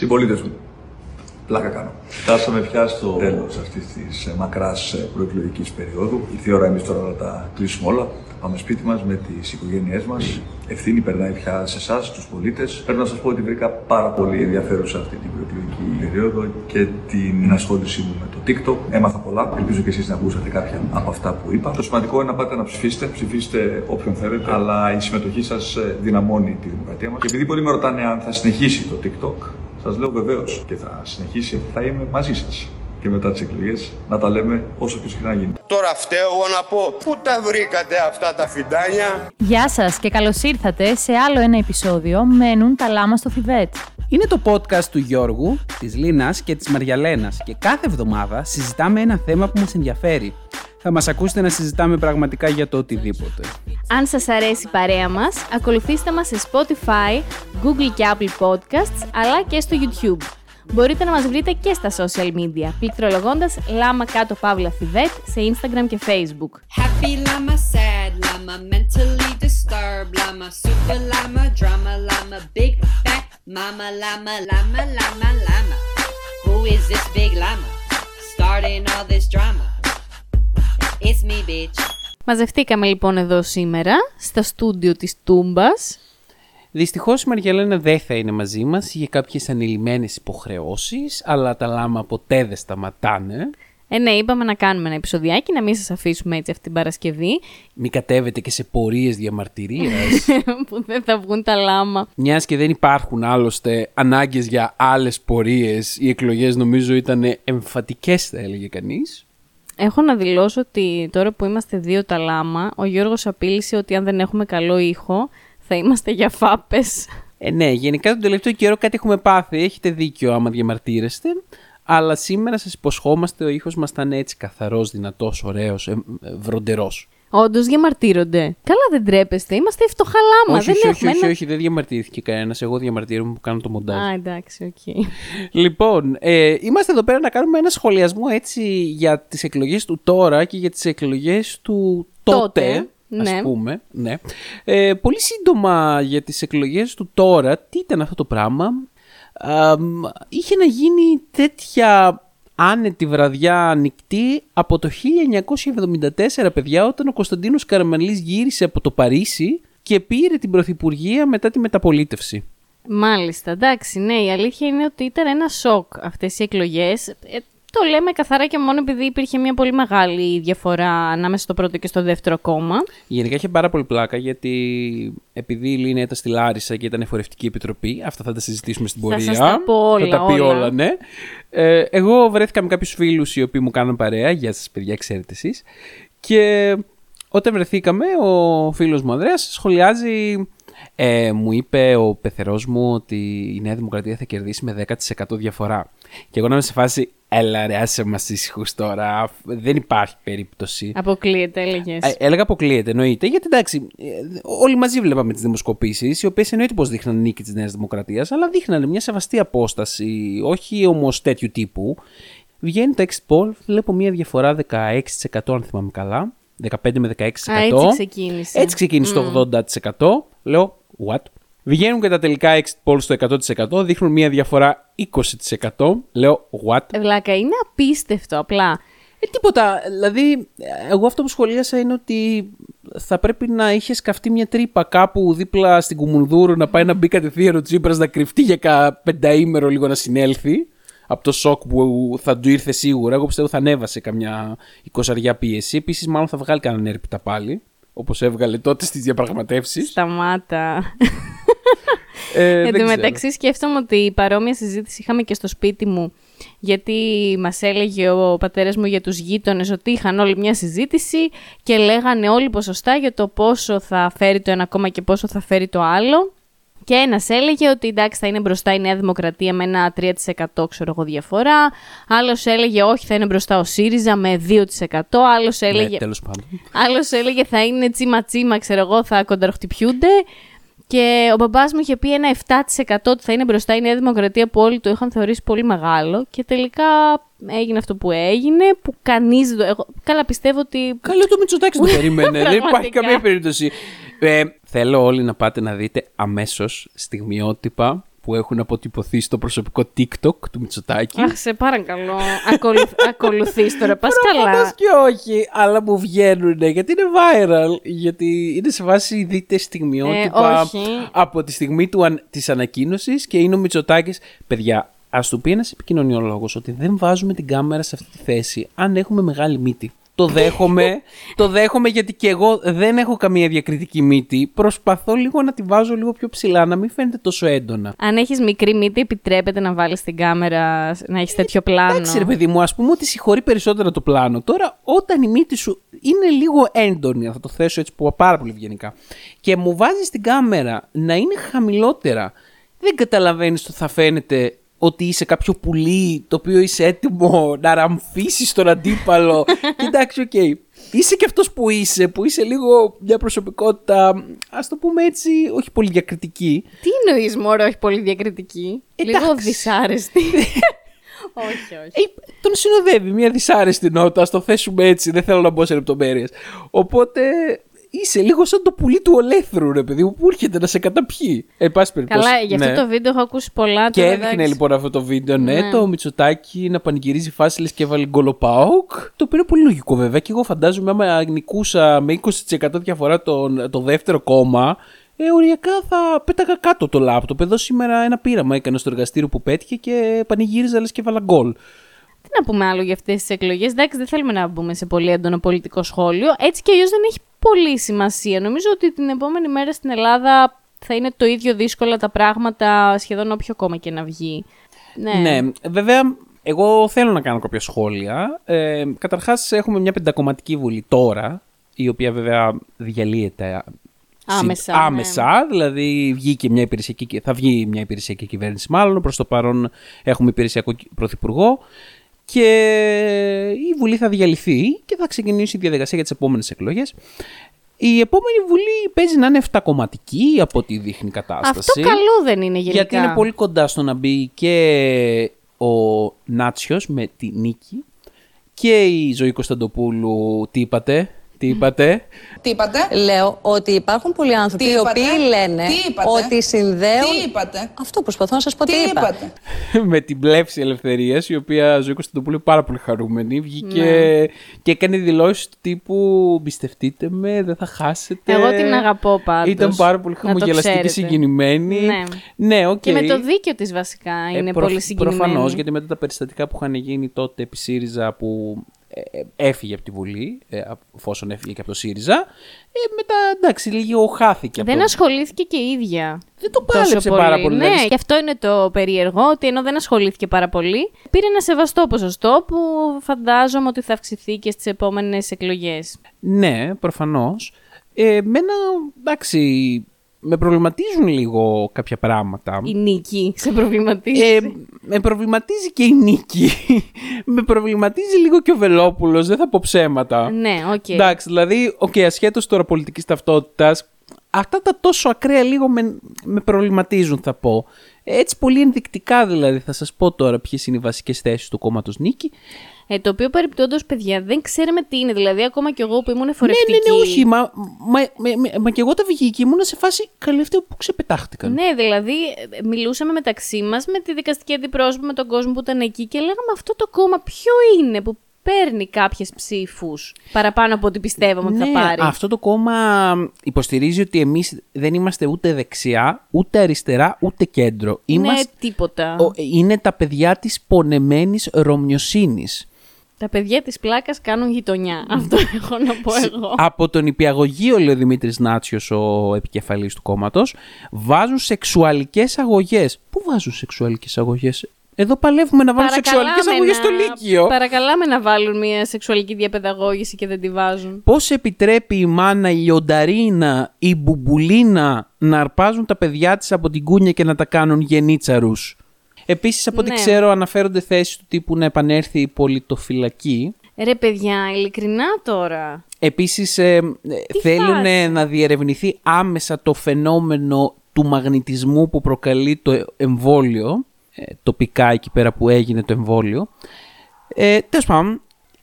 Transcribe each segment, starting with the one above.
Συμπολίτες μου, πλάκα κάνω. Φτάσαμε πια στο τέλος αυτής της μακράς προεκλογικής περίοδου. Ήρθε η ώρα εμείς τώρα να τα κλείσουμε όλα. Πάμε σπίτι μας με τις οικογένειές μας. Ευθύνη περνάει πια σε εσάς, τους πολίτες. Πρέπει να σας πω ότι βρήκα πάρα πολύ ενδιαφέρουσα αυτή την προεκλογική περίοδο και την ασχόλησή μου με το TikTok. Έμαθα πολλά. Ελπίζω και εσείς να ακούσατε κάποια από αυτά που είπα. Το σημαντικό είναι να πάτε να ψηφίσετε. Ψηφίστε όποιον θέλετε. Αλλά η συμμετοχή σας δυναμώνει τη δημοκρατία μας. Και επειδή πολλοί με ρωτάνε αν θα συνεχίσει το TikTok, σας λέω βεβαίως και θα συνεχίσει. Θα είμαι μαζί σας και μετά τις εκλογές να τα λέμε όσο πιο συχνά γίνεται. Τώρα φταίω εγώ να πω πού τα βρήκατε αυτά τα φιντάνια; Γεια σας και καλώς ήρθατε σε άλλο ένα επεισόδιο «Μένουν τα λάμα στο Θιβέτ». Είναι το podcast του Γιώργου, της Λίνας και της Μαριαλένας και κάθε εβδομάδα συζητάμε ένα θέμα που μας ενδιαφέρει. Θα μας ακούσετε να συζητάμε πραγματικά για το οτιδήποτε. Αν σας αρέσει η παρέα μας, ακολουθήστε μας σε Spotify, Google και Apple Podcasts, αλλά και στο YouTube. Μπορείτε να μας βρείτε και στα social media, πληκτρολογώντας Λάμα Κάτω Παύλα Θιβέτ σε Instagram και Facebook. Happy llama, sad llama, mentally disturbed llama, super llama, drama llama, big fat mama llama, llama, llama, llama. Who is this big llama? Starting all this drama. It's me, bitch. Μαζευτήκαμε λοιπόν εδώ σήμερα, στα στούντιο της Τούμπας. Δυστυχώς η Μαριαλένα δεν θα είναι μαζί μας για κάποιες ανηλυμένες υποχρεώσεις, αλλά τα λάμα ποτέ δεν σταματάνε. Ε, ναι, είπαμε να κάνουμε ένα επεισοδιάκι, να μην σας αφήσουμε έτσι αυτή την Παρασκευή. Μην κατέβετε και σε πορείες διαμαρτυρίας. που δεν θα βγουν τα λάμα. Μιας και δεν υπάρχουν άλλωστε ανάγκες για άλλες πορείες, οι εκλογές νομίζω ήταν εμφατικές, θα έλεγε κανείς. Έχω να δηλώσω ότι τώρα που είμαστε δύο τα λάμα, ο Γιώργος απείλησε ότι αν δεν έχουμε καλό ήχο, θα είμαστε για φάπες. Ε, ναι, γενικά τον τελευταίο καιρό κάτι έχουμε πάθει. Έχετε δίκιο άμα διαμαρτύρεστε. Αλλά σήμερα σας υποσχόμαστε ο ήχος μας θα είναι έτσι καθαρός, δυνατός, ωραίος, ε, ε, βροντερός. Όντως διαμαρτύρονται. Καλά δεν ντρέπεστε. Είμαστε φτωχά λάμα. όχι, δεν όχι, έχουμε όχι, ένα- όχι, δεν διαμαρτύρθηκε κανένας. Εγώ διαμαρτύρομαι που κάνω το μοντάζ. Α, εντάξει, οκ. Λοιπόν, ε, είμαστε εδώ πέρα να κάνουμε ένα σχολιασμό έτσι για τις εκλογές του τώρα και για τις εκλογές του τότε, Τότε, ας ναι. πούμε. Ναι. Ε, πολύ σύντομα για τις εκλογές του τώρα, τι ήταν αυτό το πράγμα; Α, μ, είχε να γίνει τέτοια άνετη βραδιά ανοιχτή από το 1974, παιδιά, όταν ο Κωνσταντίνος Καραμανλής γύρισε από το Παρίσι και πήρε την Πρωθυπουργία μετά τη μεταπολίτευση. Μάλιστα, εντάξει, ναι, η αλήθεια είναι ότι ήταν ένα σοκ αυτές οι εκλογές. Ε, το λέμε καθαρά και μόνο επειδή υπήρχε μια πολύ μεγάλη διαφορά ανάμεσα στο πρώτο και στο δεύτερο κόμμα. Γενικά είχε πάρα πολύ πλάκα γιατί επειδή η Λίνα ήταν στη Λάρισα και ήταν εφορευτική επιτροπή, αυτά θα τα συζητήσουμε στην Θα πορεία. σας τα πω όλα, Θα τα πει όλα. όλα, ναι. Ε, εγώ βρέθηκα με κάποιους φίλους οι οποίοι μου κάνουν παρέα. Γεια σας, παιδιά, ξέρετε εσείς. Και όταν βρεθήκαμε, ο φίλος μου Ανδρέας σχολιάζει. Ε, μου είπε ο πεθερός μου ότι η Νέα Δημοκρατία θα κερδίσει με 10% διαφορά. Και εγώ να είμαι σε φάση, έλα ρε, άσε μας ήσυχους τώρα, δεν υπάρχει περίπτωση. Αποκλείεται, έλεγες. Ε, έλεγα αποκλείεται, εννοείται. Γιατί εντάξει, ε, όλοι μαζί βλέπαμε τις δημοσκοπήσεις, οι οποίες εννοείται πως δείχναν νίκη της Νέας Δημοκρατίας, αλλά δείχνανε μια σεβαστή απόσταση, όχι όμως τέτοιου τύπου. Βγαίνει το exit poll, βλέπω μια διαφορά 16% αν θυμάμαι καλά. 15 με 16%. Α, έτσι ξεκίνησε. Έτσι ξεκίνησε το 80%. Λέω, what? Βγαίνουν και τα τελικά exit polls στο 100%, δείχνουν μια διαφορά 20%. Λέω, what? Ε, Βλάκα, είναι απίστευτο απλά. Ε, τίποτα. Δηλαδή, εγώ αυτό που σχολίασα είναι ότι θα πρέπει να είχε σκαφτεί μια τρύπα κάπου δίπλα στην Κουμουνδούρου να πάει να μπει κατευθείαν ο Τσίπρας να κρυφτεί για κα πενταήμερο λίγο να συνέλθει από το σοκ που θα του ήρθε σίγουρα. Εγώ πιστεύω θα ανέβασε καμιά εικοσαριά πίεση. Επίσης, μάλλον θα βγάλει κανέναν έρπιτα πάλι. Όπως έβγαλε τότε στις διαπραγματεύσεις. Σταμάτα. Ε, Εν δεν τω ξέρω. μεταξύ, σκέφτομαι ότι παρόμοια συζήτηση είχαμε και στο σπίτι μου. Γιατί μας έλεγε ο πατέρας μου για τους γείτονες ότι είχαν όλοι μια συζήτηση και λέγανε όλοι ποσοστά για το πόσο θα φέρει το ένα κόμμα και πόσο θα φέρει το άλλο. Και ένας έλεγε ότι εντάξει θα είναι μπροστά η Νέα Δημοκρατία με ένα 3% ξέρω εγώ διαφορά. Άλλος έλεγε όχι θα είναι μπροστά ο ΣΥΡΙΖΑ με 2%. Άλλος έλεγε, Ναι, τέλος πάντων. άλλος έλεγε θα είναι τσίμα τσίμα ξέρω εγώ θα κονταροχτυπιούνται. Και ο μπαμπάς μου είχε πει ένα 7% ότι θα είναι μπροστά η Νέα Δημοκρατία που όλοι το είχαν θεωρήσει πολύ μεγάλο. Και τελικά έγινε αυτό που έγινε, που κανείς δεν το. Εγώ, καλά, πιστεύω ότι. Καλό το Μητσοτάκη το περίμενε. δεν υπάρχει Πραγματικά. καμία περίπτωση. Ε, θέλω όλοι να πάτε να δείτε αμέσως στιγμιότυπα που έχουν αποτυπωθεί στο προσωπικό TikTok του Μητσοτάκη. Αχ, σε παρακαλώ. Ακολου... Ακολουθείς τώρα, πας Προφανώς καλά. και όχι, αλλά μου βγαίνουν γιατί είναι viral. Γιατί είναι σε βάση δείτε στιγμιότυπα Ε, όχι. από τη στιγμή του, αν- της ανακοίνωσης και είναι ο Μητσοτάκης. Παιδιά, ας του πει ένας επικοινωνιολόγος ότι δεν βάζουμε την κάμερα σε αυτή τη θέση αν έχουμε μεγάλη μύτη. Το δέχομαι, το δέχομαι γιατί και εγώ δεν έχω καμία διακριτική μύτη. Προσπαθώ λίγο να τη βάζω λίγο πιο ψηλά, να μην φαίνεται τόσο έντονα. Αν έχεις μικρή μύτη, επιτρέπεται να βάλεις την κάμερα, να έχεις τέτοιο πλάνο. Εντάξει, ρε παιδί μου, ας πούμε ότι συγχωρεί περισσότερο το πλάνο. Τώρα, όταν η μύτη σου είναι λίγο έντονη, θα το θέσω έτσι που πάρα πολύ ευγενικά, και μου βάζεις την κάμερα να είναι χαμηλότερα, δεν καταλαβαίνεις ότι θα φαίνεται ότι είσαι κάποιο πουλί το οποίο είσαι έτοιμο να ραμφίσεις τον αντίπαλο. Και εντάξει, οκ. Είσαι και αυτός που είσαι, που είσαι λίγο μια προσωπικότητα, ας το πούμε έτσι, όχι πολύ διακριτική. Τι εννοείς μωρό, όχι πολύ διακριτική; Λίγο Εντάξει. δυσάρεστη. όχι, όχι. Ε, τον συνοδεύει μια δυσάρεστη νότα, ας το θέσουμε έτσι, δεν θέλω να μπω σε λεπτομέρειες. Οπότε είσαι λίγο σαν το πουλί του ολέθρου, ρε παιδί μου, που έρχεται να σε καταπιεί. Ε, πάση περιπτώσει. Καλά, για αυτό ναι. το βίντεο έχω ακούσει πολλά. Και τώρα, έδειχνε εντάξει. λοιπόν αυτό το βίντεο, ναι, Ναι. το Μητσοτάκι να πανηγυρίζει φάση λες και έβαλε γκολοπάοκ. Το οποίο είναι πολύ λογικό βέβαια. Και εγώ φαντάζομαι, άμα νικούσα με 20% διαφορά το, το δεύτερο κόμμα, ε, οριακά θα πέταγα κάτω το λάπτοπ. Εδώ σήμερα ένα πείραμα έκανε στο εργαστήριο που πέτυχε και πανηγύριζα λες και έβαλα γκολ. Τι να πούμε άλλο για αυτές τις εκλογές. Εντάξει, δεν θέλουμε να μπούμε σε πολύ έντονο πολιτικό σχόλιο. Έτσι κι αλλιώς δεν έχει πολύ σημασία. Νομίζω ότι την επόμενη μέρα στην Ελλάδα θα είναι το ίδιο δύσκολα τα πράγματα σχεδόν όποιο κόμμα και να βγει. Ναι. Ναι, βέβαια, εγώ θέλω να κάνω κάποια σχόλια. Ε, Καταρχάς, έχουμε μια πεντακομματική βουλή τώρα, η οποία βέβαια διαλύεται Άμεσα, συ- ναι. άμεσα δηλαδή βγήκε μια υπηρεσιακή, θα βγει μια υπηρεσιακή κυβέρνηση μάλλον, προς το παρόν έχουμε υπηρεσιακό κυ- πρωθυπουργό και η Βουλή θα διαλυθεί και θα ξεκινήσει η διαδικασία για τις επόμενες εκλογές. Η επόμενη Βουλή παίζει να είναι 7 κομματική από ό,τι δείχνει η κατάσταση. Αυτό καλό δεν είναι γενικά. Γιατί είναι πολύ κοντά στο να μπει και ο Νάτσιος με τη νίκη και η Ζωή Κωνσταντοπούλου. Τι είπατε, τι είπατε; Τι είπατε; Λέω ότι υπάρχουν πολλοί άνθρωποι Τι οι είπατε; οποίοι λένε Τι είπατε; ότι συνδέουν. Τι είπατε; Αυτό προσπαθώ να σας πω τι, Τι είπα. είπατε; με την πλεύση ελευθερίας, η οποία Ζωή Κωνσταντοπούλου είναι πάρα πολύ χαρούμενη. Βγήκε Ναι. και έκανε δηλώσεις του τύπου Πιστευτείτε με, δεν θα χάσετε. Εγώ την αγαπώ πάντως, Ήταν πάρα πολύ να το χαμογελαστική και ξέρετε. συγκινημένη. Ναι. ναι οκ. Και με το δίκιο της βασικά Ε, είναι προ- πολύ συγκινημένη. Προφανώς, γιατί μετά τα περιστατικά που είχαν γίνει τότε επί ΣΥΡΙΖΑ που ε, ε, έφυγε από τη Βουλή, ε, εφόσον έφυγε και από το ΣΥΡΙΖΑ, ε, μετά εντάξει λίγο χάθηκε. από Δεν το- ασχολήθηκε και η ίδια. Δεν το τόσο πάλεψε πάρα πολύ. Ναι, δηλαδή, και αυτό είναι το περίεργο, ότι ενώ δεν ασχολήθηκε πάρα πολύ, πήρε ένα σεβαστό ποσοστό που φαντάζομαι ότι θα αυξηθεί και στις επόμενες εκλογές. Ναι, προφανώς. Ε, μένα, εντάξει, με προβληματίζουν λίγο κάποια πράγματα. Η Νίκη σε προβληματίζει. Ε, με προβληματίζει και η Νίκη. με προβληματίζει λίγο και ο Βελόπουλος, δεν θα πω ψέματα. ναι, οκ. Εντάξει, δηλαδή, οκ, ασχέτως τώρα πολιτικής ταυτότητας, αυτά τα τόσο ακραία λίγο με, με προβληματίζουν θα πω. Έτσι πολύ ενδεικτικά δηλαδή θα σας πω τώρα ποιες είναι οι βασικές θέσεις του κόμματος Νίκη. Ε, το οποίο παρεπτόντω, παιδιά, δεν ξέραμε τι είναι. Δηλαδή, ακόμα και εγώ που ήμουν Ναι, εφορευτική. ναι, ναι, όχι, μα, μα, μα, μα, μα και εγώ τα βγήκε ήμουν σε φάση καλή που ξεπετάχτηκαν. Ναι, δηλαδή ε, μιλούσαμε μεταξύ μας με τη δικαστική αντιπρόσωπη, με τον κόσμο που ήταν εκεί και λέγαμε αυτό το κόμμα ποιο είναι που παίρνει κάποιες ψήφους παραπάνω από ό,τι πιστεύαμε ότι θα Ναι, πάρει. αυτό το κόμμα υποστηρίζει ότι εμείς δεν είμαστε ούτε δεξιά, ούτε αριστερά, ούτε κέντρο. είναι Είμαστε, τίποτα. ο- είναι τα παιδιά της πονεμένης ρωμιοσύνης. Τα παιδιά της πλάκας κάνουν γειτονιά. Αυτό έχω να πω εγώ. Από τον υπηαγωγείο, λέει ο Δημήτρης Νάτσιος, ο επικεφαλής του κόμματος, βάζουν σεξουαλικές αγωγές. Πού βάζουν σεξουαλικές αγωγές; Εδώ παλεύουμε να βάλουν σεξουαλικές αγωγές στο Λύκειο. παρακαλάμε να βάλουν μια σεξουαλική διαπαιδαγώγηση και δεν τη βάζουν. Πώς επιτρέπει η μάνα η Λιονταρίνα, η Μπουμπουλίνα να αρπάζουν τα παιδιά της από την κούνια και να τα κάνουν γενίτσαρους; Επίσης, από ό,τι Ναι. ξέρω, αναφέρονται θέσεις του τύπου να επανέλθει η πολιτοφυλακή. Ρε παιδιά, ειλικρινά τώρα. Επίσης, ε, ε, θέλουν φάση; να διερευνηθεί άμεσα το φαινόμενο του μαγνητισμού που προκαλεί το εμβόλιο, ε, τοπικά εκεί πέρα που έγινε το εμβόλιο. Ε, τέλος πάντων,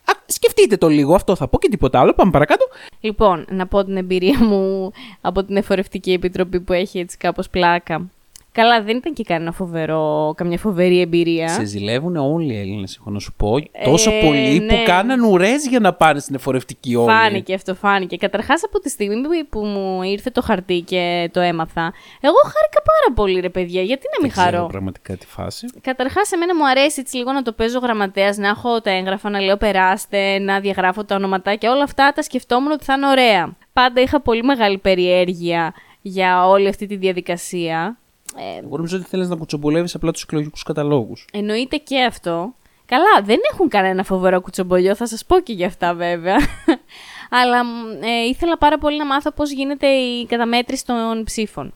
α, σκεφτείτε το λίγο, αυτό θα πω και τίποτα άλλο, πάμε παρακάτω. Λοιπόν, να πω την εμπειρία μου από την Εφορευτική Επιτροπή που έχει έτσι κάπως πλάκα. Καλά, δεν ήταν και κανένα φοβερό, καμιά φοβερή εμπειρία. Σε ζηλεύουν όλοι οι Έλληνες, έχω να σου πω. Τόσο Ε, πολύ ναι. που κάναν ουρές για να πάνε στην εφορευτική όλοι. Φάνηκε αυτό, φάνηκε. Καταρχάς, από τη στιγμή που μου ήρθε το χαρτί και το έμαθα, εγώ χάρηκα πάρα πολύ, ρε παιδιά. Γιατί να μην Δεν ξέρω χαρώ; πραγματικά τη φάση. Καταρχάς, εμένα μου αρέσει έτσι λίγο να το παίζω γραμματέας, να έχω τα έγγραφα, να λέω περάστε, να διαγράφω τα ονοματάκια. Όλα αυτά τα σκεφτόμουν ότι θα είναι ωραία. Πάντα είχα πολύ μεγάλη περιέργεια για όλη αυτή τη διαδικασία. Ε, Εγώ νομίζω ότι θέλεις να κουτσομπολεύεις απλά τους εκλογικούς καταλόγους. εννοείται και αυτό. Καλά, δεν έχουν κανένα φοβερό κουτσομπολιό, θα σας πω και για αυτά βέβαια. Αλλά μ, ε, ήθελα πάρα πολύ να μάθω πώς γίνεται η καταμέτρηση των ψήφων.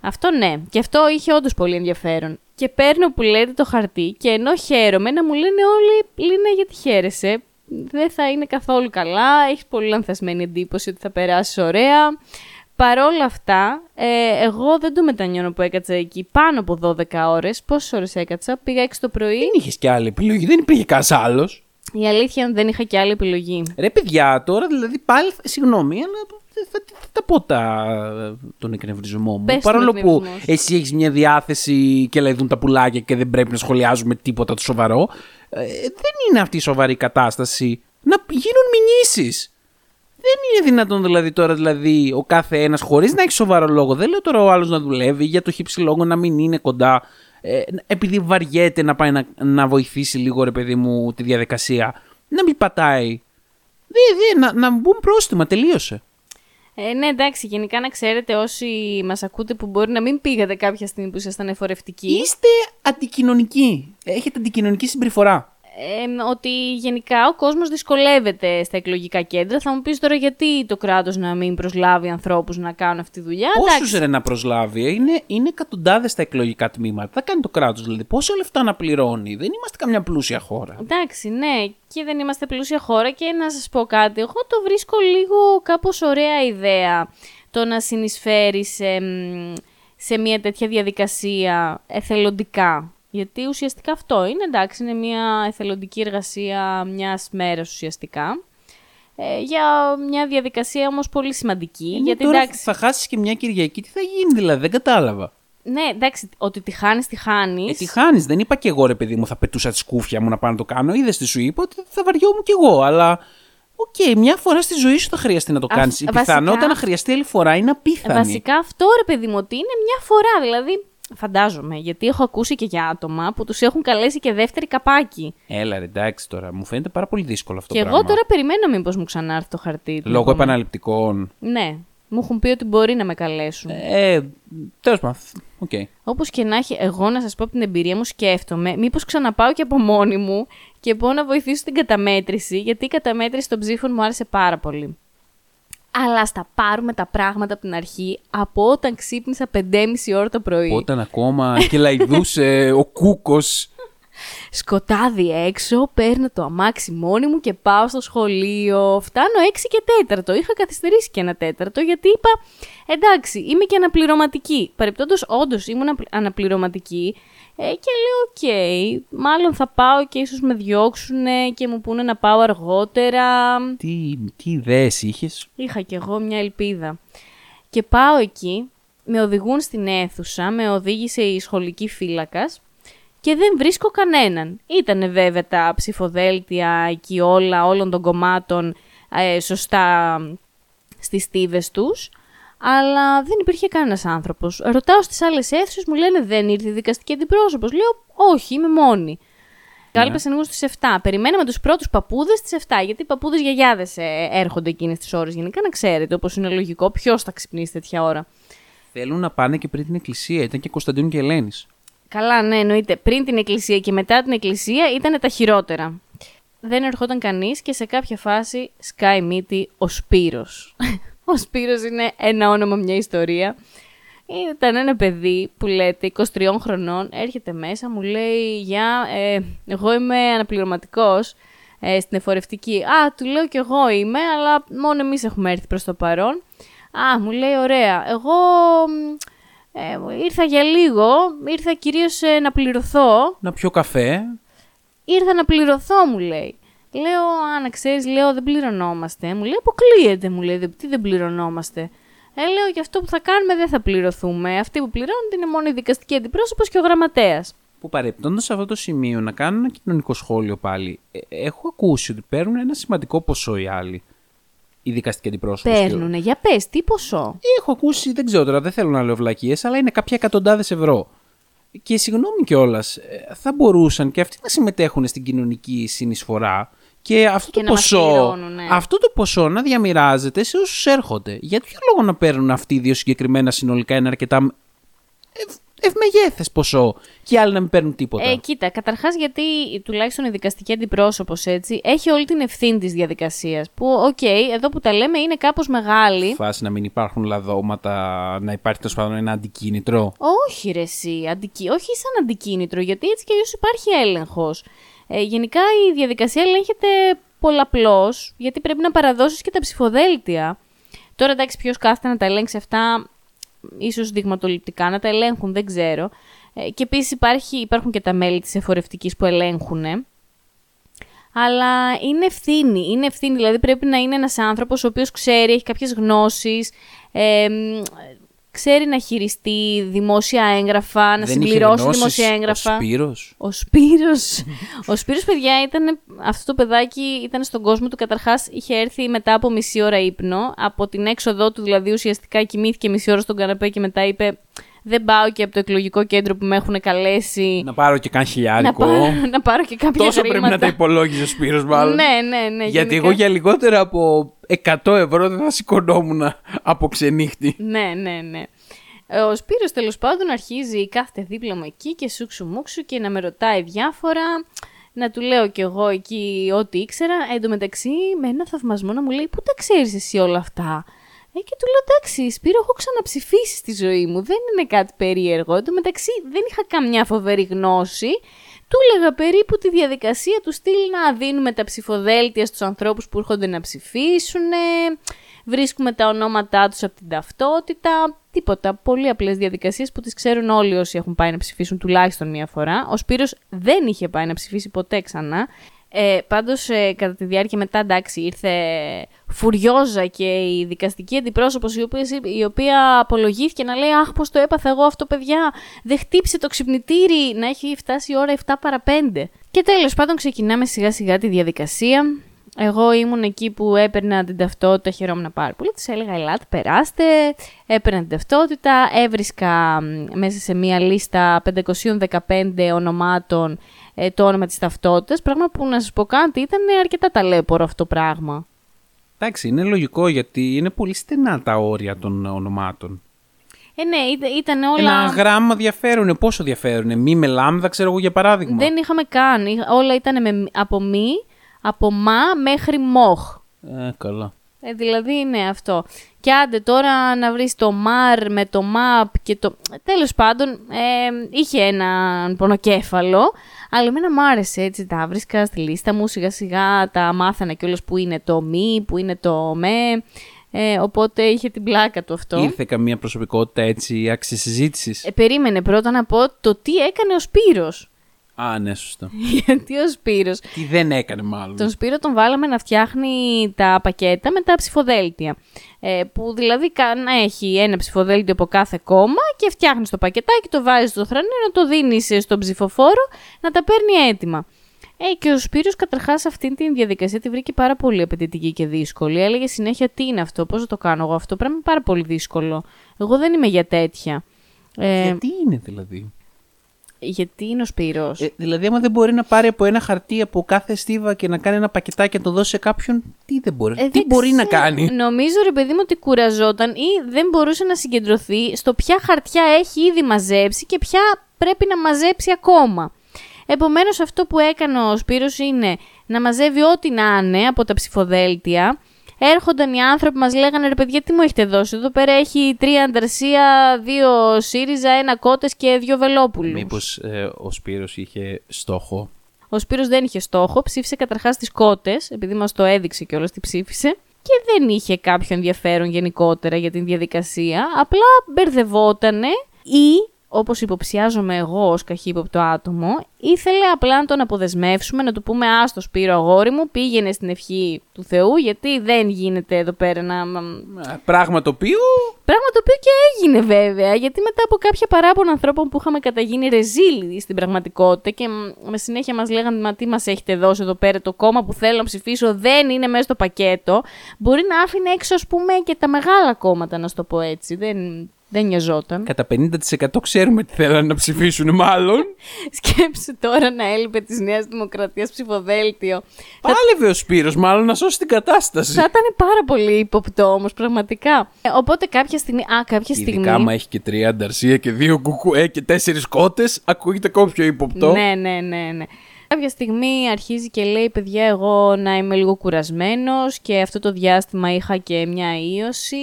Αυτό ναι, και αυτό είχε όντως πολύ ενδιαφέρον. Και παίρνω που λέτε το χαρτί και ενώ χαίρομαι να μου λένε όλοι Λίνα γιατί χαίρεσαι; Δεν θα είναι καθόλου καλά, έχεις πολύ λανθασμένη εντύπωση ότι θα περάσεις ωραία. Παρόλα αυτά, ε, εγώ δεν το μετανιώνω που έκατσα εκεί πάνω από 12 ώρες. Πόσες ώρες έκατσα, πήγα 6 το πρωί. Δεν είχες και άλλη επιλογή, δεν υπήρχε κανένας άλλος. Η αλήθεια είναι ότι δεν είχα και άλλη επιλογή. Ρε παιδιά, τώρα δηλαδή πάλι. Συγγνώμη, αλλά θα, θα, θα τα πω τα, τον εκνευρισμό μου. Πες τον Παρόλο που εκνευρισμό σου. εσύ έχεις μια διάθεση και λαϊδούν τα πουλάκια και δεν πρέπει να σχολιάζουμε τίποτα το σοβαρό. ε, δεν είναι αυτή η σοβαρή κατάσταση να γίνουν μηνύσεις. Δεν είναι δυνατόν δηλαδή τώρα δηλαδή, ο κάθε ένας χωρίς να έχει σοβαρό λόγο. Δεν λέω τώρα ο άλλος να δουλεύει για το χύψη λόγο να μην είναι κοντά. Ε, επειδή βαριέται να πάει να, να βοηθήσει λίγο ρε παιδί μου τη διαδικασία. Να μην πατάει. Δε, δε, να, να μπουν πρόστιμα, τελείωσε. Ε, ναι, εντάξει, γενικά να ξέρετε όσοι μας ακούτε που μπορεί να μην πήγατε κάποια στιγμή που ήσασταν εφορευτικοί. Είστε αντικοινωνικοί. Έχετε αντικοινωνική συμπεριφορά. Ε, ότι γενικά ο κόσμος δυσκολεύεται στα εκλογικά κέντρα. Θα μου πεις τώρα γιατί το κράτος να μην προσλάβει ανθρώπους να κάνουν αυτή τη δουλειά. Πόσους Εντάξει, ρε να προσλάβει, ε; είναι, είναι εκατοντάδες τα εκλογικά τμήματα. Τι θα κάνει το κράτος, δηλαδή. Πόσα λεφτά να πληρώνει. Δεν είμαστε καμιά πλούσια χώρα. Εντάξει, ναι, και δεν είμαστε πλούσια χώρα και να σας πω κάτι, εγώ το βρίσκω λίγο κάπως ωραία ιδέα το να συνεισφέρεις σε, μ, σε μια τέτοια διαδικασία εθελοντικά. Γιατί ουσιαστικά αυτό είναι, εντάξει, είναι μια εθελοντική εργασία μιας μέρας ουσιαστικά. Ε, για μια διαδικασία όμως πολύ σημαντική. Είναι γιατί τώρα εντάξει, θα χάσεις και μια Κυριακή, τι θα γίνει δηλαδή, δεν κατάλαβα. ναι, εντάξει, ότι τη χάνεις, τη χάνεις. Ε, τι χάνεις, δεν είπα και εγώ ρε παιδί μου, θα πετούσα τη σκούφια μου να πάω να το κάνω. Είδες τι σου είπα ότι θα βαριόμουν κι εγώ, αλλά. Οκ, μια φορά στη ζωή σου θα χρειαστεί να το Αυ- κάνεις. Η βασικά- πιθανότητα να χρειαστεί άλλη φορά είναι απίθανη. Βασικά αυτό ρε παιδί μου, ότι είναι μια φορά. Δηλαδή, φαντάζομαι, γιατί έχω ακούσει και για άτομα που τους έχουν καλέσει και δεύτερη καπάκι. Έλα, ρε, εντάξει τώρα, μου φαίνεται πάρα πολύ δύσκολο αυτό και το εγώ πράγμα. τώρα περιμένω μήπως μου ξανάρθει το χαρτί. του Λόγω επόμενου. επαναληπτικών. Ναι, μου έχουν πει ότι μπορεί να με καλέσουν. Ε, τέλος πάντων. Οκ. Όπως και να έχει, εγώ να σας πω από την εμπειρία μου σκέφτομαι, μήπως ξαναπάω και από μόνη μου και πω να βοηθήσω στην καταμέτρηση, γιατί η καταμέτρηση των ψήφων μου άρεσε πάρα πολύ. Αλλά ας τα πάρουμε τα πράγματα από την αρχή, από όταν ξύπνησα 5.30 ώρα το πρωί. Όταν ακόμα κελαηδούσε ο κούκος. Σκοτάδι έξω, παίρνω το αμάξι μόνη μου και πάω στο σχολείο. Φτάνω 6 και 4. Είχα καθυστερήσει και ένα τέταρτο γιατί είπα εντάξει, είμαι και αναπληρωματική. Παρεπτόντω, όντως ήμουν απ- αναπληρωματική ε, και λέω: Οκ, μάλλον θα πάω και ίσως με διώξουν και μου πούνε να πάω αργότερα. τι, τι ιδέες είχες; Είχα κι εγώ μια ελπίδα. Και πάω εκεί, με οδηγούν στην αίθουσα, με οδήγησε η σχολική φύλακας και δεν βρίσκω κανέναν. Ήτανε βέβαια τα ψηφοδέλτια εκεί όλα, όλων των κομμάτων ε, σωστά στις στίβες τους, αλλά δεν υπήρχε κανένας άνθρωπος. Ρωτάω στις άλλες αίθουσες, μου λένε δεν ήρθε η δικαστική αντιπρόσωπος. Λέω όχι, είμαι μόνη. Κάλπεσαν λίγο στις 7. Περιμέναμε τους πρώτους παππούδες στις 7. Γιατί οι παππούδες γιαγιάδες ε, έρχονται εκείνες τις ώρες. Γενικά να ξέρετε, όπως είναι λογικό, ποιος θα ξυπνήσει τέτοια ώρα. Θέλουν να πάνε και πριν την εκκλησία. Ήταν και Κωνσταντίνου και Ελένης. Καλά, ναι, εννοείται. Πριν την εκκλησία και μετά την εκκλησία ήταν τα χειρότερα. Δεν ερχόταν κανείς και σε κάποια φάση σκάει μύτη ο Σπύρος. Ο Σπύρος είναι ένα όνομα, μια ιστορία. Ήταν ένα παιδί που λέτε 23 χρονών, έρχεται μέσα, μου λέει «Γεια, ε, εγώ είμαι αναπληρωματικός ε, στην εφορευτική». «Α, του λέω κι εγώ είμαι, αλλά μόνο εμείς έχουμε έρθει προς το παρόν». «Α, μου λέει ωραία, εγώ μ, ε, ήρθα για λίγο, ήρθα κυρίως ε, να πληρωθώ». Να πιω καφέ. Ήρθα να πληρωθώ, μου λέει. Λέω, α, να ξέρεις, λέω, δεν πληρωνόμαστε. Μου λέει, αποκλείεται, μου λέει, «δεν- τι δεν πληρωνόμαστε. Ε, λέω για αυτό που θα κάνουμε δεν θα πληρωθούμε. Αυτοί που πληρώνονται είναι μόνο η δικαστική αντιπρόσωπο και ο γραμματέας. Που παρεπτώντα σε αυτό το σημείο να κάνω ένα κοινωνικό σχόλιο πάλι. Ε, έχω ακούσει ότι παίρνουν ένα σημαντικό ποσό οι άλλοι. Οι δικαστικοί αντιπρόσωποι. Παίρνουνε, για πες, τι ποσό; Έχω ακούσει, δεν ξέρω τώρα, δεν θέλω να λέω βλακίες, αλλά είναι κάποια εκατοντάδες ευρώ. Και συγγνώμη κιόλας, θα μπορούσαν και αυτοί να συμμετέχουν στην κοινωνική συνεισφορά και αυτό Και το να μας ποσό, πληρώνουν, ναι. αυτό το ποσό να διαμοιράζεται σε όσους έρχονται. Για ποιο λόγο να παίρνουν αυτοί οι δύο συγκεκριμένα συνολικά ένα αρκετά ευ, ευμεγέθες ποσό και οι άλλοι να μην παίρνουν τίποτα; Ε, κοίτα, καταρχάς γιατί τουλάχιστον η δικαστική αντιπρόσωπος έτσι έχει όλη την ευθύνη της διαδικασίας. Που, οκ, εδώ που τα λέμε είναι κάπως μεγάλη. Φάση να μην υπάρχουν λαδώματα, να υπάρχει τέλος πάντων ένα αντικίνητρο. Όχι, ρε, εσύ, αντικι... όχι σαν αντικίνητρο, γιατί έτσι κι αλλιώς υπάρχει έλεγχος. Ε, γενικά η διαδικασία ελέγχεται πολλαπλώς, γιατί πρέπει να παραδώσεις και τα ψηφοδέλτια. Τώρα εντάξει, ποιος κάθεται να τα ελέγξει αυτά, ίσως δειγματοληπτικά να τα ελέγχουν, δεν ξέρω. Ε, και επίσης υπάρχουν και τα μέλη της εφορευτικής που ελέγχουν. Αλλά είναι ευθύνη. Είναι ευθύνη, δηλαδή πρέπει να είναι ένας άνθρωπος ο οποίος ξέρει, έχει κάποιες γνώσεις, ε, μ, ξέρει να χειριστεί δημόσια έγγραφα, να Δεν είχε συμπληρώσει γνώσεις δημόσια έγγραφα. Ο Σπύρος; Ο Σπύρος, ο Σπύρος, παιδιά, ήταν, αυτό το παιδάκι ήταν στον κόσμο του. Καταρχάς, είχε έρθει μετά από μισή ώρα ύπνο. Από την έξοδό του, δηλαδή, ουσιαστικά κοιμήθηκε μισή ώρα στον καναπέ και μετά είπε «Δεν πάω και από το εκλογικό κέντρο που με έχουν καλέσει Να πάρω και καν να, χιλιάρικο. πάρω, να πάρω και κάποια Τόσο πρέπει να χρήματα». τα υπολόγιζε ο Σπύρος μάλλον. Ναι, ναι, ναι. Γιατί γενικά. εγώ για λιγότερα από 100 ευρώ δεν θα σηκωνόμουν από ξενύχτη. Ναι, ναι, ναι. Ε, Ο Σπύρος τέλος πάντων αρχίζει κάθεται δίπλα μου εκεί και σούξου μουξου και να με ρωτάει διάφορα. Να του λέω κι εγώ εκεί ό,τι ήξερα. Εν τω μεταξύ με ένα θαυμασμό να μου λέει πού τα ξέρεις εσύ όλα αυτά; Ε, και του λέω εντάξει Σπύρο έχω ξαναψηφίσει στη ζωή μου. Δεν είναι κάτι περίεργο. Εν τω μεταξύ δεν είχα καμιά φοβερή γνώση. Του έλεγα περίπου τη διαδικασία του στυλ να δίνουμε τα ψηφοδέλτια στους ανθρώπους που έρχονται να ψηφίσουν, βρίσκουμε τα ονόματά τους από την ταυτότητα, τίποτα. Πολύ απλές διαδικασίες που τις ξέρουν όλοι όσοι έχουν πάει να ψηφίσουν τουλάχιστον μία φορά. Ο Σπύρος δεν είχε πάει να ψηφίσει ποτέ ξανά. Ε, πάντως ε, κατά τη διάρκεια μετά εντάξει ήρθε φουριόζα και η δικαστική αντιπρόσωπος η οποία, η οποία απολογήθηκε να λέει αχ πως το έπαθα εγώ αυτό παιδιά δεν χτύπησε το ξυπνητήρι να έχει φτάσει η ώρα 7 παρα 5 και τέλος πάντων ξεκινάμε σιγά σιγά τη διαδικασία εγώ ήμουν εκεί που έπαιρνα την ταυτότητα, χαιρόμουν πάρα πολύ. Της έλεγα: Ελάτε, περάστε. Έπαιρνα την ταυτότητα. Έβρισκα μ, μέσα σε μία λίστα 515 ονομάτων ε, το όνομα της ταυτότητας. Πράγμα που να σας πω κάτι ήταν αρκετά ταλέπορο αυτό το πράγμα. Εντάξει, είναι λογικό γιατί είναι πολύ στενά τα όρια των ονομάτων. Ε, ναι, ήταν, ήταν όλα. Ένα γράμμα διαφέρουν. Πόσο διαφέρουν. Μη με λάμδα, ξέρω εγώ για παράδειγμα. Δεν είχαμε καν. Είχα- Όλα ήταν με, από μη, από μα μέχρι μοχ. Ε, καλά. Ε, δηλαδή είναι αυτό. Και άντε τώρα να βρεις το MAR με το MAP και το... Τέλος πάντων, ε, είχε έναν πονοκέφαλο, αλλά εμένα μου άρεσε έτσι, τα βρίσκα στη λίστα μου, σιγά σιγά τα μάθανα κιόλας που είναι το μη, που είναι το με, ε, οπότε είχε την πλάκα του αυτό. Ήρθε καμία προσωπικότητα έτσι άξιση συζήτησης; Ε, περίμενε πρώτα να πω το τι έκανε ο Σπύρος. Α, ναι, σωστό. Γιατί ο Σπύρος Τι δεν έκανε μάλλον. Τον Σπύρο τον βάλαμε να φτιάχνει τα πακέτα με τα ψηφοδέλτια. Ε, που δηλαδή κα- να έχει ένα ψηφοδέλτιο από κάθε κόμμα και φτιάχνεις το πακετάκι, το βάζεις στο θρανίο, το δίνεις στον ψηφοφόρο να τα παίρνει έτοιμα. Ε, και ο Σπύρος καταρχάς αυτή τη διαδικασία τη βρήκε πάρα πολύ απαιτητική και δύσκολη. Έλεγε συνέχεια τι είναι αυτό, πώς θα το κάνω εγώ αυτό, πρέπει να είναι πάρα πολύ δύσκολο. Εγώ δεν είμαι για τέτοια. Ε, Γιατί είναι δηλαδή; Γιατί είναι ο Σπύρος; Ε, δηλαδή, άμα δεν μπορεί να πάρει από ένα χαρτί από κάθε στίβα και να κάνει ένα πακετάκι και να το δώσει σε κάποιον, τι δεν μπορεί, Ε, τι δεν μπορεί να ξέρω. κάνει; Νομίζω ρε παιδί μου ότι κουραζόταν ή δεν μπορούσε να συγκεντρωθεί στο ποια χαρτιά έχει ήδη μαζέψει και ποια πρέπει να μαζέψει ακόμα. Επομένως αυτό που έκανε ο Σπύρος είναι να μαζεύει ό,τι να είναι από τα ψηφοδέλτια. Έρχονταν οι άνθρωποι, μας λέγανε ρε παιδιά τι μου έχετε δώσει; Εδώ πέρα έχει τρία ανταρσία, δύο ΣΥΡΙΖΑ, ένα κότες και δύο βελόπουλους. Μήπως ε, ο Σπύρος είχε στόχο; Ο Σπύρος δεν είχε στόχο, ψήφισε καταρχάς τις κότες, επειδή μας το έδειξε και τι ψήφισε. Και δεν είχε κάποιο ενδιαφέρον γενικότερα για την διαδικασία, απλά μπερδευότανε ή όπως υποψιάζομαι εγώ ως καχύποπτο άτομο, ήθελε απλά να τον αποδεσμεύσουμε, να του πούμε «Άστο Σπύρο αγόρι μου, πήγαινε στην ευχή του Θεού, γιατί δεν γίνεται εδώ πέρα να...» Ε, Πράγμα το οποίο. Πράγμα το οποίο και έγινε βέβαια, γιατί μετά από κάποια παράπονα ανθρώπων που είχαμε καταγίνει ρεζίλοι στην πραγματικότητα και μ, με συνέχεια μας λέγανε «Μα τι μας έχετε δώσει εδώ πέρα, το κόμμα που θέλω να ψηφίσω δεν είναι μέσα στο πακέτο», μπορεί να άφηνε έξω ας πούμε και τα μεγάλα κόμματα, να σου το πω έτσι. Δεν, δεν νοιαζόταν. Κατά 50% ξέρουμε τι θέλανε να ψηφίσουν, μάλλον. Σκέψου τώρα να έλειπε της Νέας Δημοκρατίας ψηφοδέλτιο. Πάλευε ο Σπύρος, μάλλον να σώσει την κατάσταση. Θα ήταν πάρα πολύ ύποπτο όμως, πραγματικά. Ε, οπότε κάποια στιγμή. Α, κάποια στιγμή. Ειδικά άμα έχει και τρία ανταρσία και δύο κουκουέ και τέσσερις κότες, ακούγεται ακόμα πιο ύποπτο. Ναι, ναι, ναι, ναι. Κάποια στιγμή αρχίζει και λέει, παιδιά, εγώ να είμαι λίγο κουρασμένος και αυτό το διάστημα είχα και μια ίωση.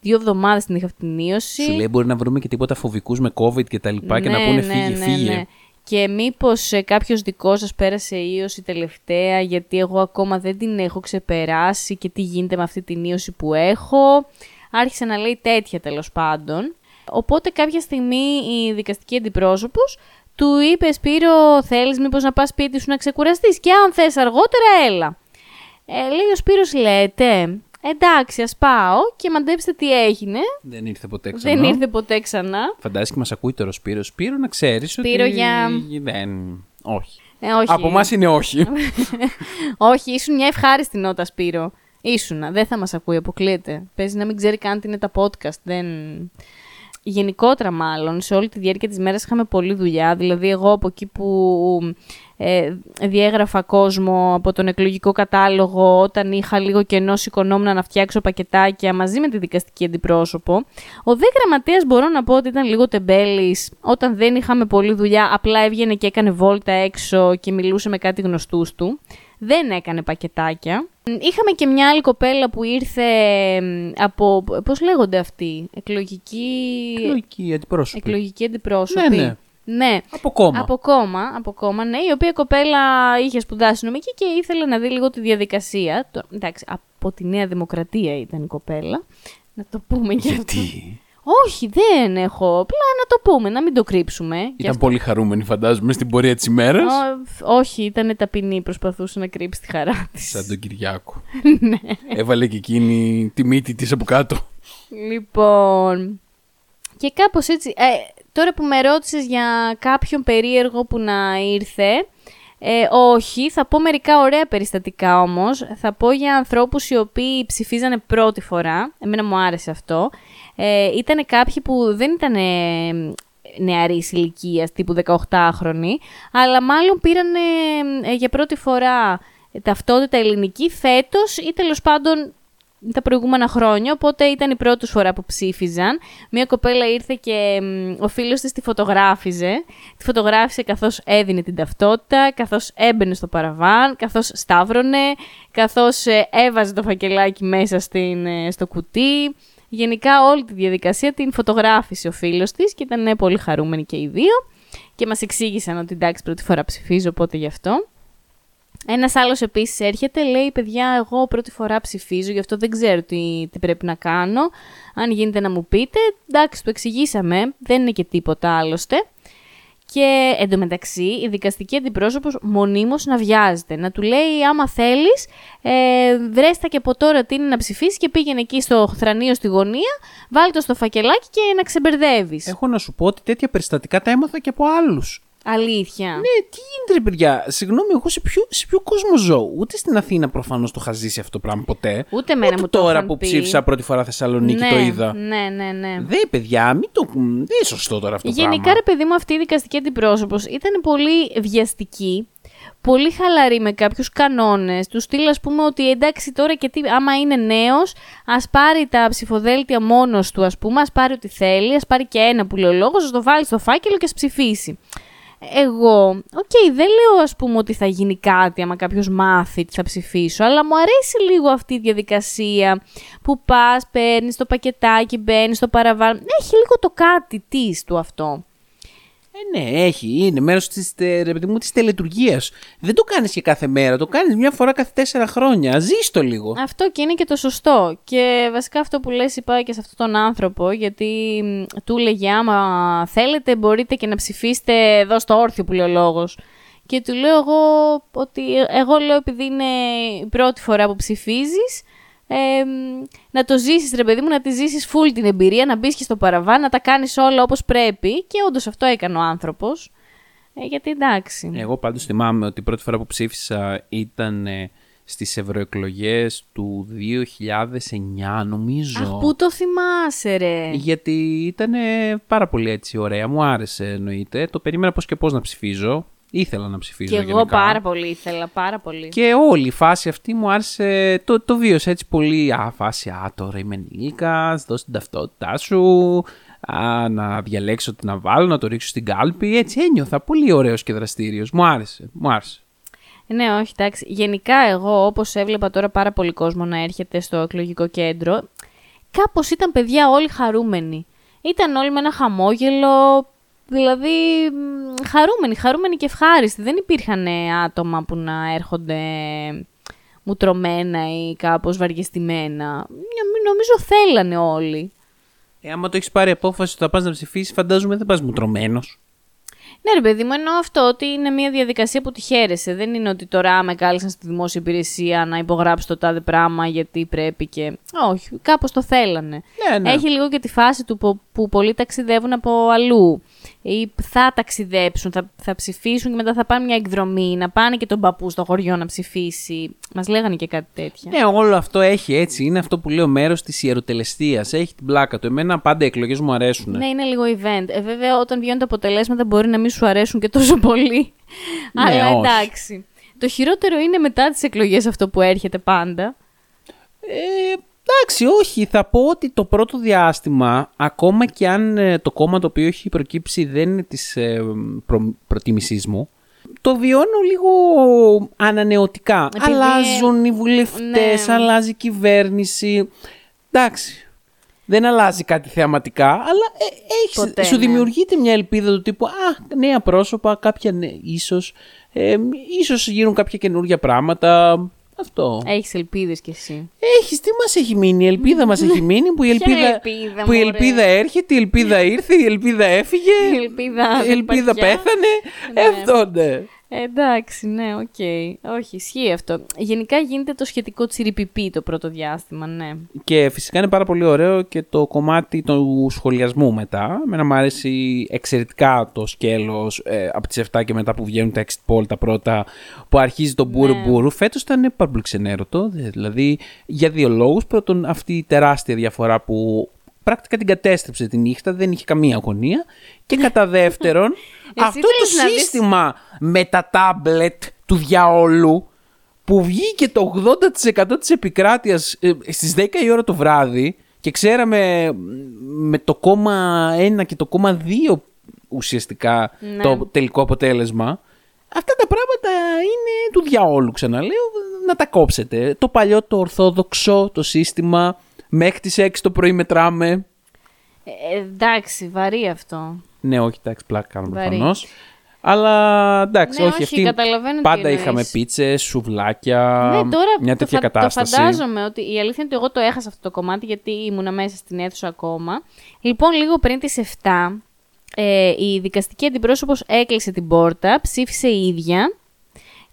Δύο εβδομάδες την είχα αυτή την ίωση. Σου λέει μπορεί να βρούμε και τίποτα φοβικούς με COVID και τα λοιπά και να Ναι, πούνε ναι, φύγε, ναι, φύγε. ναι. Και μήπως ε, κάποιος δικός σας πέρασε ίωση τελευταία, γιατί εγώ ακόμα δεν την έχω ξεπεράσει και τι γίνεται με αυτή την ίωση που έχω. Άρχισε να λέει τέτοια τέλος πάντων. Οπότε κάποια στιγμή η δικαστική αντιπρόσωπος του είπες Σπύρο θέλεις μήπως να πας σπίτι σου να ξεκουραστείς; Και αν θες αργότερα έλα. Ε, λέει ο Σπύρος λέτε εντάξει ας πάω και μαντέψτε τι έγινε. Δεν ήρθε ποτέ ξανά. Δεν ήρθε ποτέ ξανά. Φαντάζεσαι και μας ακούει τώρα ο Σπύρος. Σπύρο να ξέρεις ότι. Σπύρο, για- Δεν. Όχι. Ε, όχι. Από εμάς είναι όχι. Όχι, ήσουν μια ευχάριστη νότα, Σπύρο. Ήσουνα. Δεν θα μας ακούει, αποκλείεται. Παίζει να μην ξέρει καν τι είναι τα podcast. Δεν... Γενικότερα μάλλον, σε όλη τη διάρκεια της μέρας είχαμε πολλή δουλειά. Δηλαδή εγώ από εκεί που ε, διέγραφα κόσμο από τον εκλογικό κατάλογο όταν είχα λίγο κενό σηκωνόμουν να φτιάξω πακετάκια μαζί με τη δικαστική αντιπρόσωπο. Ο δε γραμματέας μπορώ να πω ότι ήταν λίγο τεμπέλης όταν δεν είχαμε πολλή δουλειά, απλά έβγαινε και έκανε βόλτα έξω και μιλούσε με κάτι γνωστούς του. Δεν έκανε πακετάκια. Είχαμε και μια άλλη κοπέλα που ήρθε μ, από, πώς λέγονται αυτοί, εκλογική, Λογική αντιπρόσωπη. εκλογική αντιπρόσωπη. Ναι, ναι. Ναι. Από κόμμα. Από κόμμα, από κόμμα, ναι, η οποία κοπέλα είχε σπουδάσει νομική και ήθελε να δει λίγο τη διαδικασία. Το, εντάξει, από τη Νέα Δημοκρατία ήταν η κοπέλα. Να το πούμε και αυτό. Γιατί. Όχι, δεν έχω. Απλά να το πούμε, να μην το κρύψουμε. Και Ήταν αυτό- πολύ χαρούμενη, φαντάζομαι, στην πορεία της ημέρας. Ω, όχι, ήταν ταπεινή, προσπαθούσε να κρύψει τη χαρά της. Σαν τον Κυριάκο. Ναι. Έβαλε και εκείνη τη μύτη της από κάτω. Λοιπόν. Και κάπως έτσι. Ε, τώρα που με ρώτησες για κάποιον περίεργο που να ήρθε. Ε, όχι, θα πω μερικά ωραία περιστατικά όμως. Θα πω για ανθρώπους οι οποίοι ψηφίζανε πρώτη φορά. Εμένα μου άρεσε αυτό. Ε, ήτανε κάποιοι που δεν ήταν νεαρής ηλικίας, τύπου 18χρονοι, αλλά μάλλον πήραν για πρώτη φορά ταυτότητα ελληνική φέτος ή τέλος πάντων τα προηγούμενα χρόνια, οπότε ήταν η πρώτη φορά που ψήφιζαν. Μία κοπέλα ήρθε και μ, ο φίλος της τη φωτογράφιζε. Τη φωτογράφησε καθώς έδινε την ταυτότητα, καθώς έμπαινε στο παραβάν, καθώς σταύρωνε, καθώς ε, έβαζε το φακελάκι μέσα στην, ε, στο κουτί. Γενικά όλη τη διαδικασία την φωτογράφησε ο φίλος της και ήταν ε, πολύ χαρούμενοι και οι δύο. Και μας εξήγησαν ότι εντάξει πρώτη φορά ψηφίζω, οπότε γι' αυτό. Ένας άλλος επίσης έρχεται, λέει παιδιά εγώ πρώτη φορά ψηφίζω, γι' αυτό δεν ξέρω τι, τι πρέπει να κάνω. Αν γίνεται να μου πείτε, εντάξει το εξηγήσαμε, δεν είναι και τίποτα άλλωστε. Και εντωμεταξύ η δικαστική αντιπρόσωπος μονίμως να βιάζεται, να του λέει άμα θέλεις ε, βρέστα και από τώρα τι είναι να ψηφίσεις και πήγαινε εκεί στο θρανείο στη γωνία, βάλει το στο φακελάκι και να ξεμπερδεύεις. Έχω να σου πω ότι τέτοια περιστατικά τα έμαθα και από άλλους. Αλήθεια. Ναι, τι γίνεται, ρε παιδιά; Συγγνώμη, εγώ σε ποιο, σε ποιο κόσμο ζω; Ούτε στην Αθήνα προφανώς το είχα ζήσει αυτό το πράγμα ποτέ. Ούτε εμένα Ούτε μου το τώρα είχαν που πει. ψήφισα πρώτη φορά Θεσσαλονίκη ναι, το είδα. Ναι, ναι, ναι. Δε, παιδιά, μην το. Δεν είναι σωστό τώρα αυτό το Γενικά, πράγμα. ρε παιδί μου, αυτή η δικαστική αντιπρόσωπος ήταν πολύ βιαστική, πολύ χαλαρή με κάποιους κανόνες. Του στυλ, ας πούμε, ότι εντάξει τώρα και τι, άμα είναι νέος, ας πάρει τα ψηφοδέλτια μόνος του, ας πούμε, ας πάρει ό,τι θέλει, ας πάρει και ένα που λέει ο λόγος, ας το βάλει στο φάκελο και ας ψηφίσει. Εγώ, οκ, δεν λέω ας πούμε ότι θα γίνει κάτι άμα κάποιος μάθει τι θα ψηφίσω, αλλά μου αρέσει λίγο αυτή η διαδικασία που πας, παίρνεις το πακετάκι, μπαίνεις στο παραβάν. Έχει λίγο το κάτι της του αυτό. Ε, ναι, έχει. Είναι μέρος της της τελετουργίας. Δεν το κάνεις και κάθε μέρα. Το κάνεις μια φορά κάθε τέσσερα χρόνια. Ζεις το λίγο. Αυτό και είναι και το σωστό. Και βασικά αυτό που λες είπα και σε αυτόν τον άνθρωπο, γιατί μ, του λέγε άμα θέλετε μπορείτε και να ψηφίσετε εδώ στο όρθιο που λέει ο λόγος. Και του λέω εγώ ότι εγώ λέω επειδή είναι η πρώτη φορά που ψηφίζεις, ε, μ, να το ζήσεις ρε παιδί μου, να τη ζήσεις full την εμπειρία, να μπεις και στο παραβάν, να τα κάνεις όλα όπως πρέπει. Και όντως αυτό έκανε ο άνθρωπος. Ε, γιατί εντάξει. Εγώ πάντως θυμάμαι ότι η πρώτη φορά που ψήφισα ήταν ε, στις ευρωεκλογές του 2009 νομίζω. Αχ, πού το θυμάσαι ρε; Γιατί ήταν πάρα πολύ έτσι ωραία. Μου άρεσε εννοείται. Το περίμενα πώς και πώς να ψηφίζω. Ήθελα να ψηφίζω Και εγώ γενικά. πάρα πολύ ήθελα, πάρα πολύ. Και όλη η φάση αυτή μου άρεσε, το, το βίωσα έτσι πολύ, α, φάση, α, τώρα είμαι ενήλικας, δώσ' την ταυτότητά σου, α, να διαλέξω τι να βάλω, να το ρίξω στην κάλπη, έτσι ένιωθα, πολύ ωραίος και δραστήριος, μου άρεσε, μου άρεσε. Ναι, όχι, εντάξει. Γενικά, εγώ όπως έβλεπα τώρα πάρα πολύ κόσμο να έρχεται στο εκλογικό κέντρο, κάπως ήταν παιδιά όλοι χαρούμενοι. Ήταν όλοι με ένα χαμόγελο, δηλαδή μ, χαρούμενοι, χαρούμενοι και ευχάριστοι. Δεν υπήρχαν ε, άτομα που να έρχονται μουτρωμένα ή κάπως βαριεστημένα. Μια- Νομίζω θέλανε όλοι. Ε, άμα το έχεις πάρει απόφαση ότι θα πας να ψηφίσεις, φαντάζομαι δεν πας μουτρωμένος. Ναι, ρε παιδί μου, εννοώ αυτό ότι είναι μια διαδικασία που τη χαίρεσαι. Δεν είναι ότι τώρα με κάλεσαν στη δημόσια υπηρεσία να υπογράψω το τάδε πράγμα γιατί πρέπει και. Όχι, κάπως το θέλανε. Ναι, ναι. Έχει λίγο και τη φάση του που, που πολλοί ταξιδεύουν από αλλού. Ή θα ταξιδέψουν, θα, θα ψηφίσουν και μετά θα πάνε μια εκδρομή, να πάνε και τον παππού στο χωριό να ψηφίσει. Μας λέγανε και κάτι τέτοια. Ναι, όλο αυτό έχει έτσι. Είναι αυτό που λέω μέρος της ιεροτελεστίας. Έχει την πλάκα του. Εμένα πάντα οι εκλογές μου αρέσουν. Ναι, είναι λίγο event. Ε, βέβαια, όταν βγαίνουν τα αποτελέσματα μπορεί να μην σου αρέσουν και τόσο πολύ. Ναι, Αλλά όχι. εντάξει. Το χειρότερο είναι μετά τις εκλογές αυτό που έρχεται πάντα. Ε, εντάξει, όχι. Θα πω ότι το πρώτο διάστημα, ακόμα και αν ε, το κόμμα το οποίο έχει προκύψει δεν είναι της ε, προ, προτίμησής μου, το βιώνω λίγο ανανεωτικά. Επειδή- Αλλάζουν οι βουλευτές, Ναι. αλλάζει η κυβέρνηση. Εντάξει. Δεν αλλάζει κάτι θεαματικά, αλλά ε, έχεις, Ποτέ, σου ναι. δημιουργείται μια ελπίδα του τύπου «Α, νέα πρόσωπα, κάποια νέ, ίσως, ε, ίσως γίνουν κάποια καινούργια πράγματα». Αυτό. Έχεις ελπίδες κι εσύ. Έχεις, τι μας έχει μείνει, η ελπίδα μας έχει μείνει που η Ποια ελπίδα, ελπίδα, που η μωρέ; ελπίδα έρχεται, η ελπίδα ήρθε, η ελπίδα έφυγε, Η ελπίδα η δεν ελπίδα υπάρχει πια. πέθανε, Ναι. αυτό ναι. Ε, εντάξει, ναι, οκ. Όχι, ισχύει αυτό. Γενικά γίνεται το σχετικό τσιριπιπί το πρώτο διάστημα, ναι. Και φυσικά είναι πάρα πολύ ωραίο και το κομμάτι του σχολιασμού μετά. Εμένα μου αρέσει εξαιρετικά το σκέλος ε, από τις 7 και μετά που βγαίνουν τα exit poll τα πρώτα που αρχίζει το μπούρου Ναι. μπούρου. Φέτος ήταν πάρα πολύ ξενέρωτο. Δηλαδή για δύο λόγους. Πρώτον αυτή η τεράστια διαφορά που πρακτικά την κατέστρεψε τη νύχτα, δεν είχε καμία αγωνία. Και κατά δεύτερον, αυτό το θέλεις να δεις- σύστημα με τα τάμπλετ του διαόλου που βγήκε το 80% της επικράτειας ε, στις 10 η ώρα το βράδυ και ξέραμε μ, με το κόμμα 1 και το κόμμα 2 ουσιαστικά Ναι. το τελικό αποτέλεσμα. Αυτά τα πράγματα είναι του διαόλου ξαναλέω, να τα κόψετε. Το παλιό το ορθόδοξο το σύστημα μέχρι τις 6 το πρωί μετράμε. Ε, εντάξει, βαρύ αυτό. Ναι, όχι, εντάξει, πλάκα κάνω Βαρύ. προφανώς. Αλλά εντάξει, Ναι, όχι, όχι, αυτή. καταλαβαίνω τι πάντα εννοείς. είχαμε πίτσες, σουβλάκια. ναι, τώρα μια το, τέτοια φα- κατάσταση. το φαντάζομαι ότι η αλήθεια είναι ότι εγώ το έχασα αυτό το κομμάτι γιατί ήμουνα μέσα στην αίθουσα ακόμα. Λοιπόν, λίγο πριν τις 7, ε, η δικαστική αντιπρόσωπος έκλεισε την πόρτα, ψήφισε η ίδια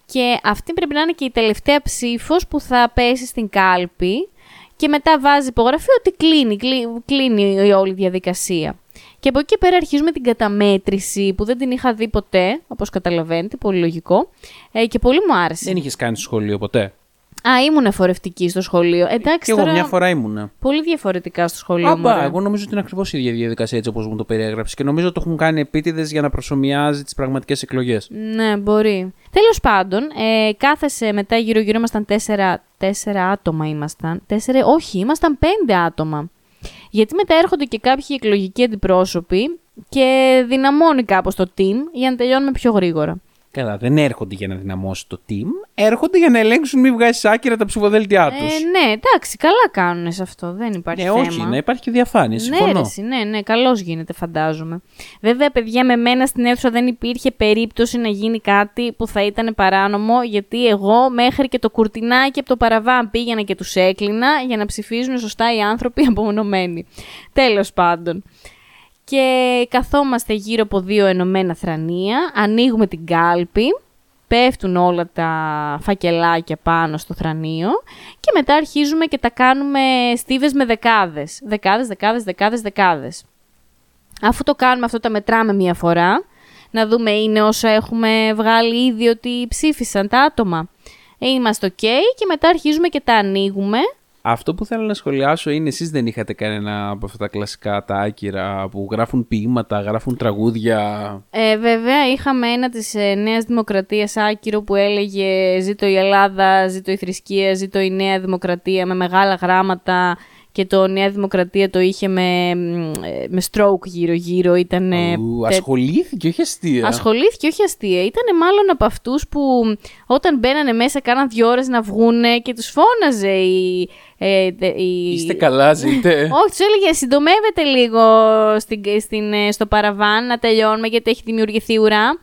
και αυτή πρέπει να είναι και η τελευταία ψήφος που θα πέσει στην κάλπη και μετά βάζει υπογραφή ότι κλείνει, κλεί- κλείνει η όλη διαδικασία. Και από εκεί και πέρα αρχίζουμε την καταμέτρηση που δεν την είχα δει ποτέ, όπως καταλαβαίνετε, πολύ λογικό. Ε, και πολύ μου άρεσε. Δεν είχες κάνει στο σχολείο ποτέ; Α, ήμουν εφορευτική στο σχολείο. Εντάξει, Και εγώ τώρα μια φορά ήμουνα. πολύ διαφορετικά στο σχολείο μου. Άμπα, ρε. εγώ νομίζω ότι είναι ακριβώς η ίδια διαδικασία έτσι όπως μου το περιέγραψες. Και νομίζω ότι το έχουν κάνει επίτηδες για να προσωμιάζει τις πραγματικές εκλογές. Ναι, μπορεί. Τέλος πάντων, ε, κάθεσε μετά γύρω-γύρω ήμασταν τέσσερα, τέσσερα άτομα ήμασταν. Τέσσερα, όχι, ήμασταν πέντε άτομα. Γιατί μετά έρχονται και κάποιοι εκλογικοί αντιπρόσωποι και δυναμώνει κάπως το team για να τελειώνουμε πιο γρήγορα. Καλά, δεν έρχονται για να δυναμώσει το team. Έρχονται για να ελέγξουν μη βγάζεις άκυρα τα ψηφοδέλτια τους. Ε, ναι, εντάξει, καλά κάνουν σε αυτό. Δεν υπάρχει ναι, θέμα. όχι, να υπάρχει και διαφάνεια. Ναι, Συμφωνώ. ρε, εσύ, ναι, ναι, καλώς γίνεται, φαντάζομαι. Βέβαια, παιδιά, με μένα στην αίθουσα δεν υπήρχε περίπτωση να γίνει κάτι που θα ήταν παράνομο, γιατί εγώ μέχρι και το κουρτινάκι από το παραβάν πήγαινα και τους έκλεινα για να ψηφίζουν σωστά οι άνθρωποι απομονωμένοι. Τέλος πάντων. Και καθόμαστε γύρω από δύο ενωμένα θρανία, ανοίγουμε την κάλπη, πέφτουν όλα τα φακελάκια πάνω στο θρανίο και μετά αρχίζουμε και τα κάνουμε στίβες με δεκάδες. Δεκάδες, δεκάδες, δεκάδες, δεκάδες. Αφού το κάνουμε αυτό τα μετράμε μία φορά, να δούμε είναι όσα έχουμε βγάλει ήδη ότι ψήφισαν τα άτομα. Ε, Είμαστε ok και μετά αρχίζουμε και τα ανοίγουμε. Αυτό που θέλω να σχολιάσω είναι εσείς δεν είχατε κανένα από αυτά τα κλασικά τα άκυρα που γράφουν ποίηματα, γράφουν τραγούδια; Ε, βέβαια, είχαμε ένα της ε, Νέας Δημοκρατίας άκυρο που έλεγε «Ζήτω η Ελλάδα, ζήτω η θρησκεία, ζήτω η Νέα Δημοκρατία» με μεγάλα γράμματα και το Νέα Δημοκρατία το είχε με, μ, ε, με stroke γύρω-γύρω. Ήταν, Ου, ασχολήθηκε, όχι αστεία. Ασχολήθηκε, όχι αστεία. Ήταν μάλλον από αυτούς που όταν μπαίνανε μέσα, κάναν δύο ώρες να βγούνε και τους φώναζε η. Ε, τε- η... Είστε καλά, ζείτε. Όχι, τους έλεγε συντομεύετε λίγο στην, στην, ε, στο παραβάν να τελειώνουμε γιατί έχει δημιουργηθεί ουρά.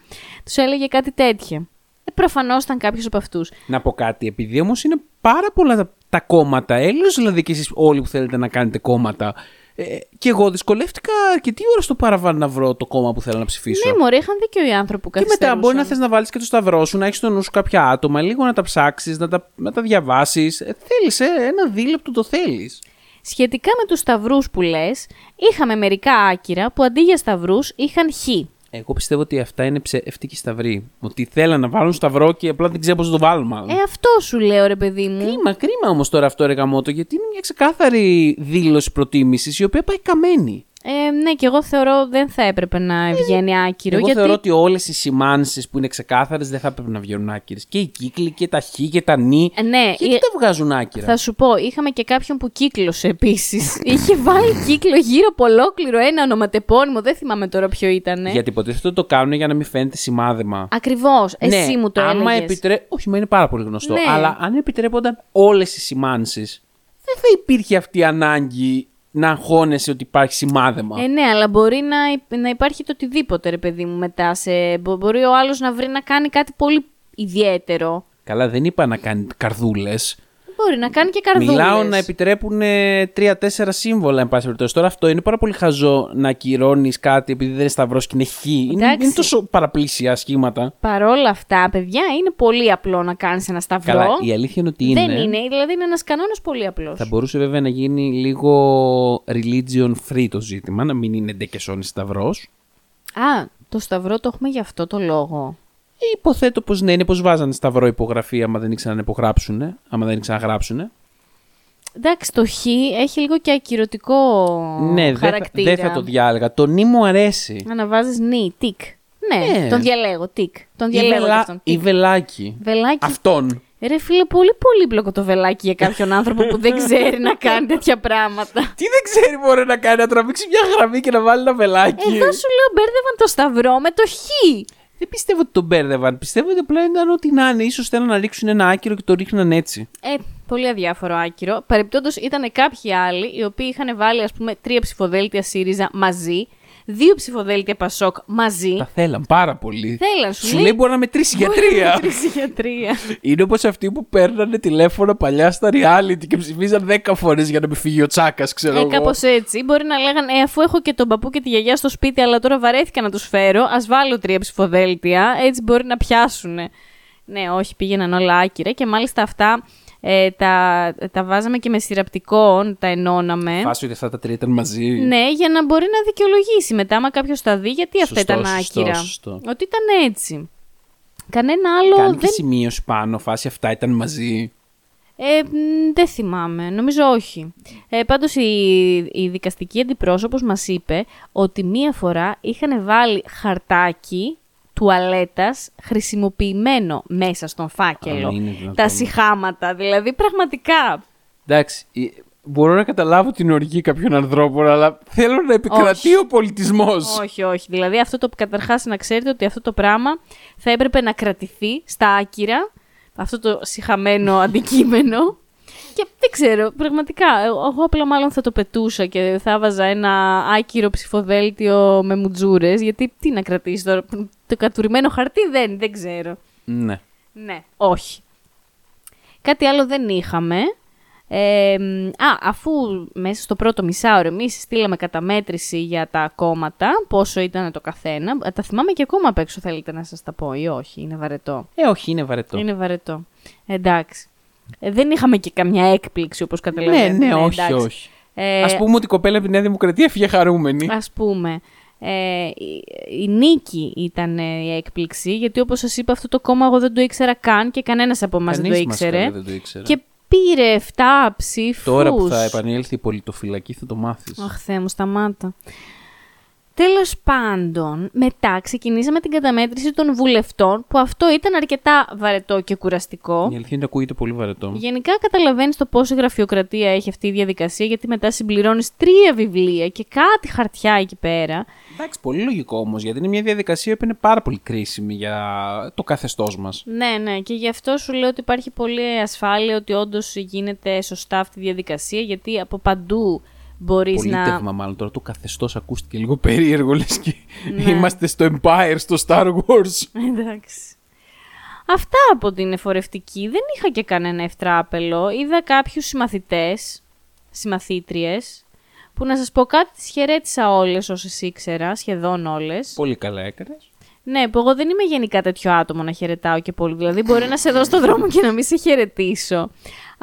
Τους έλεγε κάτι τέτοιο. Ε, Προφανώς ήταν κάποιος από αυτούς. να πω κάτι, επειδή όμως είναι πάρα πολλά τα, τα κόμματα, έλλεινος δηλαδή και εσείς όλοι που θέλετε να κάνετε κόμματα, ε, και εγώ δυσκολεύτηκα αρκετή ώρα στο παραβάν να βρω το κόμμα που θέλω να ψηφίσω. Ναι, μωρέ, είχαν δίκιο οι άνθρωποι που και μετά μπορεί να καθυστερούσαν. θες να βάλεις και το σταυρό σου, να έχεις στο νου σου κάποια άτομα, λίγο να τα ψάξεις, να τα, να τα διαβάσεις. Ε, θέλεις, ε, ένα δίλεπτο το θέλεις. Σχετικά με τους σταυρούς που λες, είχαμε μερικά άκυρα που αντί για σταυρούς είχαν χ. Εγώ πιστεύω ότι αυτά είναι ψεύτικοι σταυροί. Ότι θέλαν να βάλουν σταυρό και απλά δεν ξέρω πώς το βάλουν, μάλλον. Ε, αυτό σου λέω ρε παιδί μου. Κρίμα, κρίμα όμως τώρα αυτό ρε γαμότο, γιατί είναι μια ξεκάθαρη δήλωση προτίμησης η οποία πάει καμένη. Ε, ναι, και εγώ θεωρώ δεν θα έπρεπε να βγαίνει άκυρο. Ε, Εγώ γιατί... θεωρώ ότι όλες οι σημάνσεις που είναι ξεκάθαρες δεν θα έπρεπε να βγαίνουν άκυρες. Και οι κύκλοι και τα χ και τα νη. Ε, ναι, Γιατί ε, τα βγάζουν άκυρα; θα σου πω, είχαμε και κάποιον που κύκλωσε επίσης. Είχε βάλει κύκλο γύρω από ολόκληρο ένα ονοματεπώνυμο. Δεν θυμάμαι τώρα ποιο ήταν. Γιατί υποτίθεται ότι το κάνουν για να μην φαίνεται σημάδεμα. Ακριβώς. Εσύ ναι, μου το άμα έλεγες. επιτρέ... Όχι, μα είναι πάρα πολύ γνωστό. Ναι. Αλλά αν επιτρέπονταν όλες οι σημάνσεις, δεν θα υπήρχε αυτή η ανάγκη να αγχώνεσαι ότι υπάρχει σημάδεμα. Ε, ναι, αλλά μπορεί να, υ- να υπάρχει το οτιδήποτε, ρε παιδί μου, μετά. Σε... μπο- Μπορεί ο άλλος να βρει να κάνει κάτι πολύ ιδιαίτερο. Καλά, δεν είπα να κάνει καρδούλες. Μπορεί να κάνει και καρδούλες. Μιλάω να επιτρέπουν ε, τρία-τέσσερα σύμβολα, εν πάση περιπτώσει. Τώρα αυτό είναι πάρα πολύ χαζό να ακυρώνεις κάτι επειδή δεν είναι σταυρός και είναι χ. Είναι, Εντάξει. είναι τόσο παραπλήσια σχήματα. Παρόλα αυτά, παιδιά, είναι πολύ απλό να κάνεις ένα σταυρό. Καλά, η αλήθεια είναι ότι είναι. Δεν είναι, δηλαδή είναι ένας κανόνας πολύ απλός. Θα μπορούσε βέβαια να γίνει λίγο religion free το ζήτημα, να μην είναι ντε και σώνει σταυρός. Α, το σταυρό το έχουμε για αυτό το λόγο. Υποθέτω πως ναι, είναι πως βάζανε σταυρό υπογραφή άμα δεν ήξεραν να υπογράψουν, άμα δεν ήξεραν να γράψουν. Εντάξει, το χ έχει λίγο και ακυρωτικό Ναι, δεν θα, χαρακτήρα. δεν θα το διάλεγα. Το νη μου αρέσει. Να βάζεις νι, τικ. Ναι, Ναι. τον διαλέγω, τικ. Τον Ή, διαλέγω και βελά... αυτόν. ή τικ. βελάκι. Βελάκι. Αυτόν. Ρε φίλε, πολύ πολύπλοκο το βελάκι για κάποιον άνθρωπο που δεν ξέρει να κάνει τέτοια πράγματα. Τι δεν ξέρει μπορεί να κάνει, να τραβήξει μια γραμμή και να βάλει ένα βελάκι. Εδώ σου λέω μπέρδευαν το σταυρό με το χ. Δεν πιστεύω ότι τον μπέρδευαν. Πιστεύω ότι απλά ήταν ό,τι να είναι. σω θέλουν να ρίξουν ένα άκυρο και το ρίχναν έτσι. Ε, πολύ αδιάφορο άκυρο. Παρεπτόντω ήταν κάποιοι άλλοι οι οποίοι είχαν βάλει, ας πούμε, τρία ψηφοδέλτια ΣΥΡΙΖΑ μαζί, δύο ψηφοδέλτια ΠΑΣΟΚ μαζί. Τα θέλαν πάρα πολύ. Θέλαν, σου Σου λέει. λέει μπορεί να μετρήσει για τρία. Τρεις για τρία. Είναι όπως αυτοί που παίρνανε τηλέφωνα παλιά στα reality και ψηφίζαν 10 φορές για να μην φύγει ο τσάκας, ξέρω Ε, εγώ. κάπως έτσι. Μπορεί να λέγανε, ε, αφού έχω και τον παππού και τη γιαγιά στο σπίτι, αλλά τώρα βαρέθηκα να τους φέρω, ας βάλω τρία ψηφοδέλτια. Έτσι μπορεί να πιάσουν. Ναι, όχι, πήγαιναν όλα άκυρα και μάλιστα αυτά ε, τα, τα βάζαμε και με σειραπτικό, τα ενώναμε. Φάση ότι αυτά τα τρία ήταν μαζί. Ναι, για να μπορεί να δικαιολογήσει μετά, άμα κάποιος τα δει, γιατί αυτά Σωστό, ήταν σωστό, άκυρα. σωστό. Ότι ήταν έτσι. Κανένα άλλο Κάνει και δεν. σημείωση πάνω, φάση αυτά ήταν μαζί. Ε, μ, δεν θυμάμαι, νομίζω όχι. Ε, πάντως η, η δικαστική αντιπρόσωπος μας είπε ότι μία φορά είχαν βάλει χαρτάκι τουαλέτας χρησιμοποιημένο μέσα στον φάκελο. Α, είναι δυνατόν. Τα συχάματα, δηλαδή πραγματικά. Εντάξει, ε, Μπορώ να καταλάβω την οργή κάποιων ανθρώπων, αλλά θέλω να επικρατεί Όχι. ο πολιτισμός. Όχι, όχι. Δηλαδή, αυτό το καταρχάς να ξέρετε ότι αυτό το πράγμα θα έπρεπε να κρατηθεί στα άκυρα, αυτό το συχαμένο αντικείμενο. Και δεν ξέρω, πραγματικά, εγώ εγώ απλά μάλλον θα το πετούσα και θα βάζα ένα άκυρο ψηφοδέλτιο με μουτζούρες. Γιατί τι να κρατήσει τώρα, το κατουρημένο χαρτί δεν, δεν ξέρω. Ναι. Ναι, όχι. Κάτι άλλο δεν είχαμε. Ε, μ, α, αφού μέσα στο πρώτο μισάωρο εμείς στείλαμε καταμέτρηση για τα κόμματα, πόσο ήταν το καθένα. Ε, Τα θυμάμαι και ακόμα απ' έξω, θέλετε να σας τα πω, ή όχι, είναι βαρετό; Ε, όχι, είναι βαρετό. Είναι βαρετό. Εντάξει. Ε, δεν είχαμε και καμιά έκπληξη, όπως καταλαβαίνετε. ναι, ναι, όχι, εντάξει. όχι. Ε, Α πούμε ότι η κοπέλα από τη Νέα Δημοκρατία έφυγε χαρούμενη. Ας πούμε. Ε, η, η νίκη ήταν ε, η έκπληξη, γιατί όπως σας είπα αυτό το κόμμα εγώ δεν το ήξερα καν και κανένας από εμάς δεν το Κανείς μας, ήξερε. καλέ, δεν το ήξερε. Και πήρε 7 ψήφους. Τώρα που θα επανέλθει η πολιτοφυλακή θα το μάθεις. Αχ, Θεέ μου, σταμάτα. Τέλος πάντων, μετά ξεκινήσαμε την καταμέτρηση των βουλευτών, που αυτό ήταν αρκετά βαρετό και κουραστικό. Η αλήθεια είναι ότι ακούγεται πολύ βαρετό. Γενικά καταλαβαίνεις το πόσο γραφειοκρατία έχει αυτή η διαδικασία, γιατί μετά συμπληρώνεις τρία βιβλία και κάτι χαρτιά εκεί πέρα. Εντάξει, πολύ λογικό όμως, γιατί είναι μια διαδικασία που είναι πάρα πολύ κρίσιμη για το καθεστώς μας. Ναι, ναι, και γι' αυτό σου λέω ότι υπάρχει πολύ ασφάλεια ότι όντως γίνεται σωστά αυτή η διαδικασία, γιατί από παντού μπορείς να... Πολίτευμα, μάλλον τώρα το καθεστώς ακούστηκε λίγο περίεργο, λες και Ναι. είμαστε στο Empire, στο Star Wars. Εντάξει. Αυτά από την εφορευτική. Δεν είχα και κανένα ευτράπελο. Είδα κάποιους συμμαθητές, συμμαθήτριες, που να σας πω κάτι, τις χαιρέτησα όλες όσες ήξερα, σχεδόν όλες. Πολύ καλά έκανες. Ναι, που εγώ δεν είμαι γενικά τέτοιο άτομο να χαιρετάω και πολύ. Δηλαδή, μπορεί να σε δω στον δρόμο και να μην σε χαιρετήσω.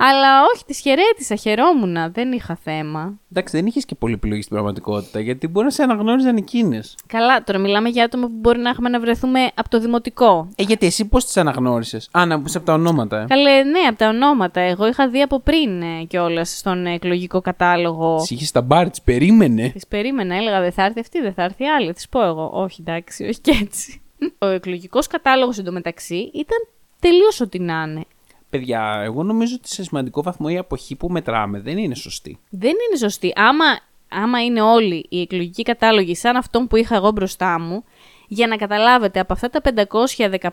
Αλλά όχι, τις χαιρέτησα, χαιρόμουν, δεν είχα θέμα. Εντάξει, δεν είχες και πολύ επιλογή στην πραγματικότητα, γιατί μπορεί να σε αναγνώριζαν εκείνες. Καλά, τώρα μιλάμε για άτομα που μπορεί να έχουμε να βρεθούμε από το δημοτικό. Ε, γιατί εσύ πώς τις αναγνώρισες; Α, να πει από τα ονόματα, ε. Καλέ, ναι, από τα ονόματα. Εγώ είχα δει από πριν ε, κιόλας στον εκλογικό κατάλογο. Εσύ είχες τα μπάρ, τις περίμενε. Τη περίμενα, έλεγα δεν θα έρθει αυτή, δεν θα έρθει η άλλη. Τη πω εγώ. Όχι, εντάξει, όχι και έτσι. Ο εκλογικός κατάλογος εντωμεταξύ ήταν τελείως ό,τι να είναι. Παιδιά, εγώ νομίζω ότι σε σημαντικό βαθμό η αποχή που μετράμε δεν είναι σωστή. Δεν είναι σωστή. Άμα, άμα είναι όλοι οι εκλογικοί κατάλογοι σαν αυτόν που είχα εγώ μπροστά μου, για να καταλάβετε από αυτά τα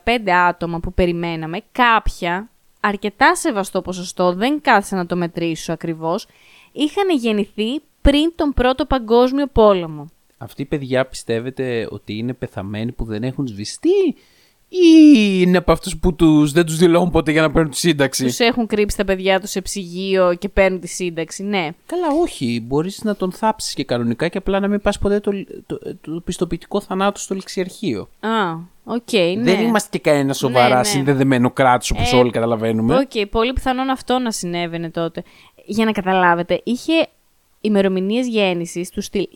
515 άτομα που περιμέναμε, κάποια, αρκετά σεβαστό ποσοστό, δεν κάθισα να το μετρήσω ακριβώς, είχαν γεννηθεί πριν τον Πρώτο Παγκόσμιο Πόλεμο. Αυτοί οι παιδιά πιστεύετε ότι είναι πεθαμένοι που δεν έχουν σβηστεί; Ή είναι από αυτούς που τους, δεν τους δηλώνουν ποτέ για να παίρνουν τη σύνταξη; Τους έχουν κρύψει τα παιδιά τους σε ψυγείο και παίρνουν τη σύνταξη, ναι. Καλά, όχι. Μπορείς να τον θάψεις και κανονικά και απλά να μην πας ποτέ το, το, το πιστοποιητικό θανάτου στο ληξιαρχείο. Α, οκ, ναι. Δεν είμαστε και κανένα σοβαρά Ναι, ναι. συνδεδεμένο κράτος όπως Ε, όλοι καταλαβαίνουμε. Οκ, πολύ πιθανόν αυτό να συνέβαινε τότε. Για να καταλάβετε, είχε ημερομηνίες γέννησης του στυλ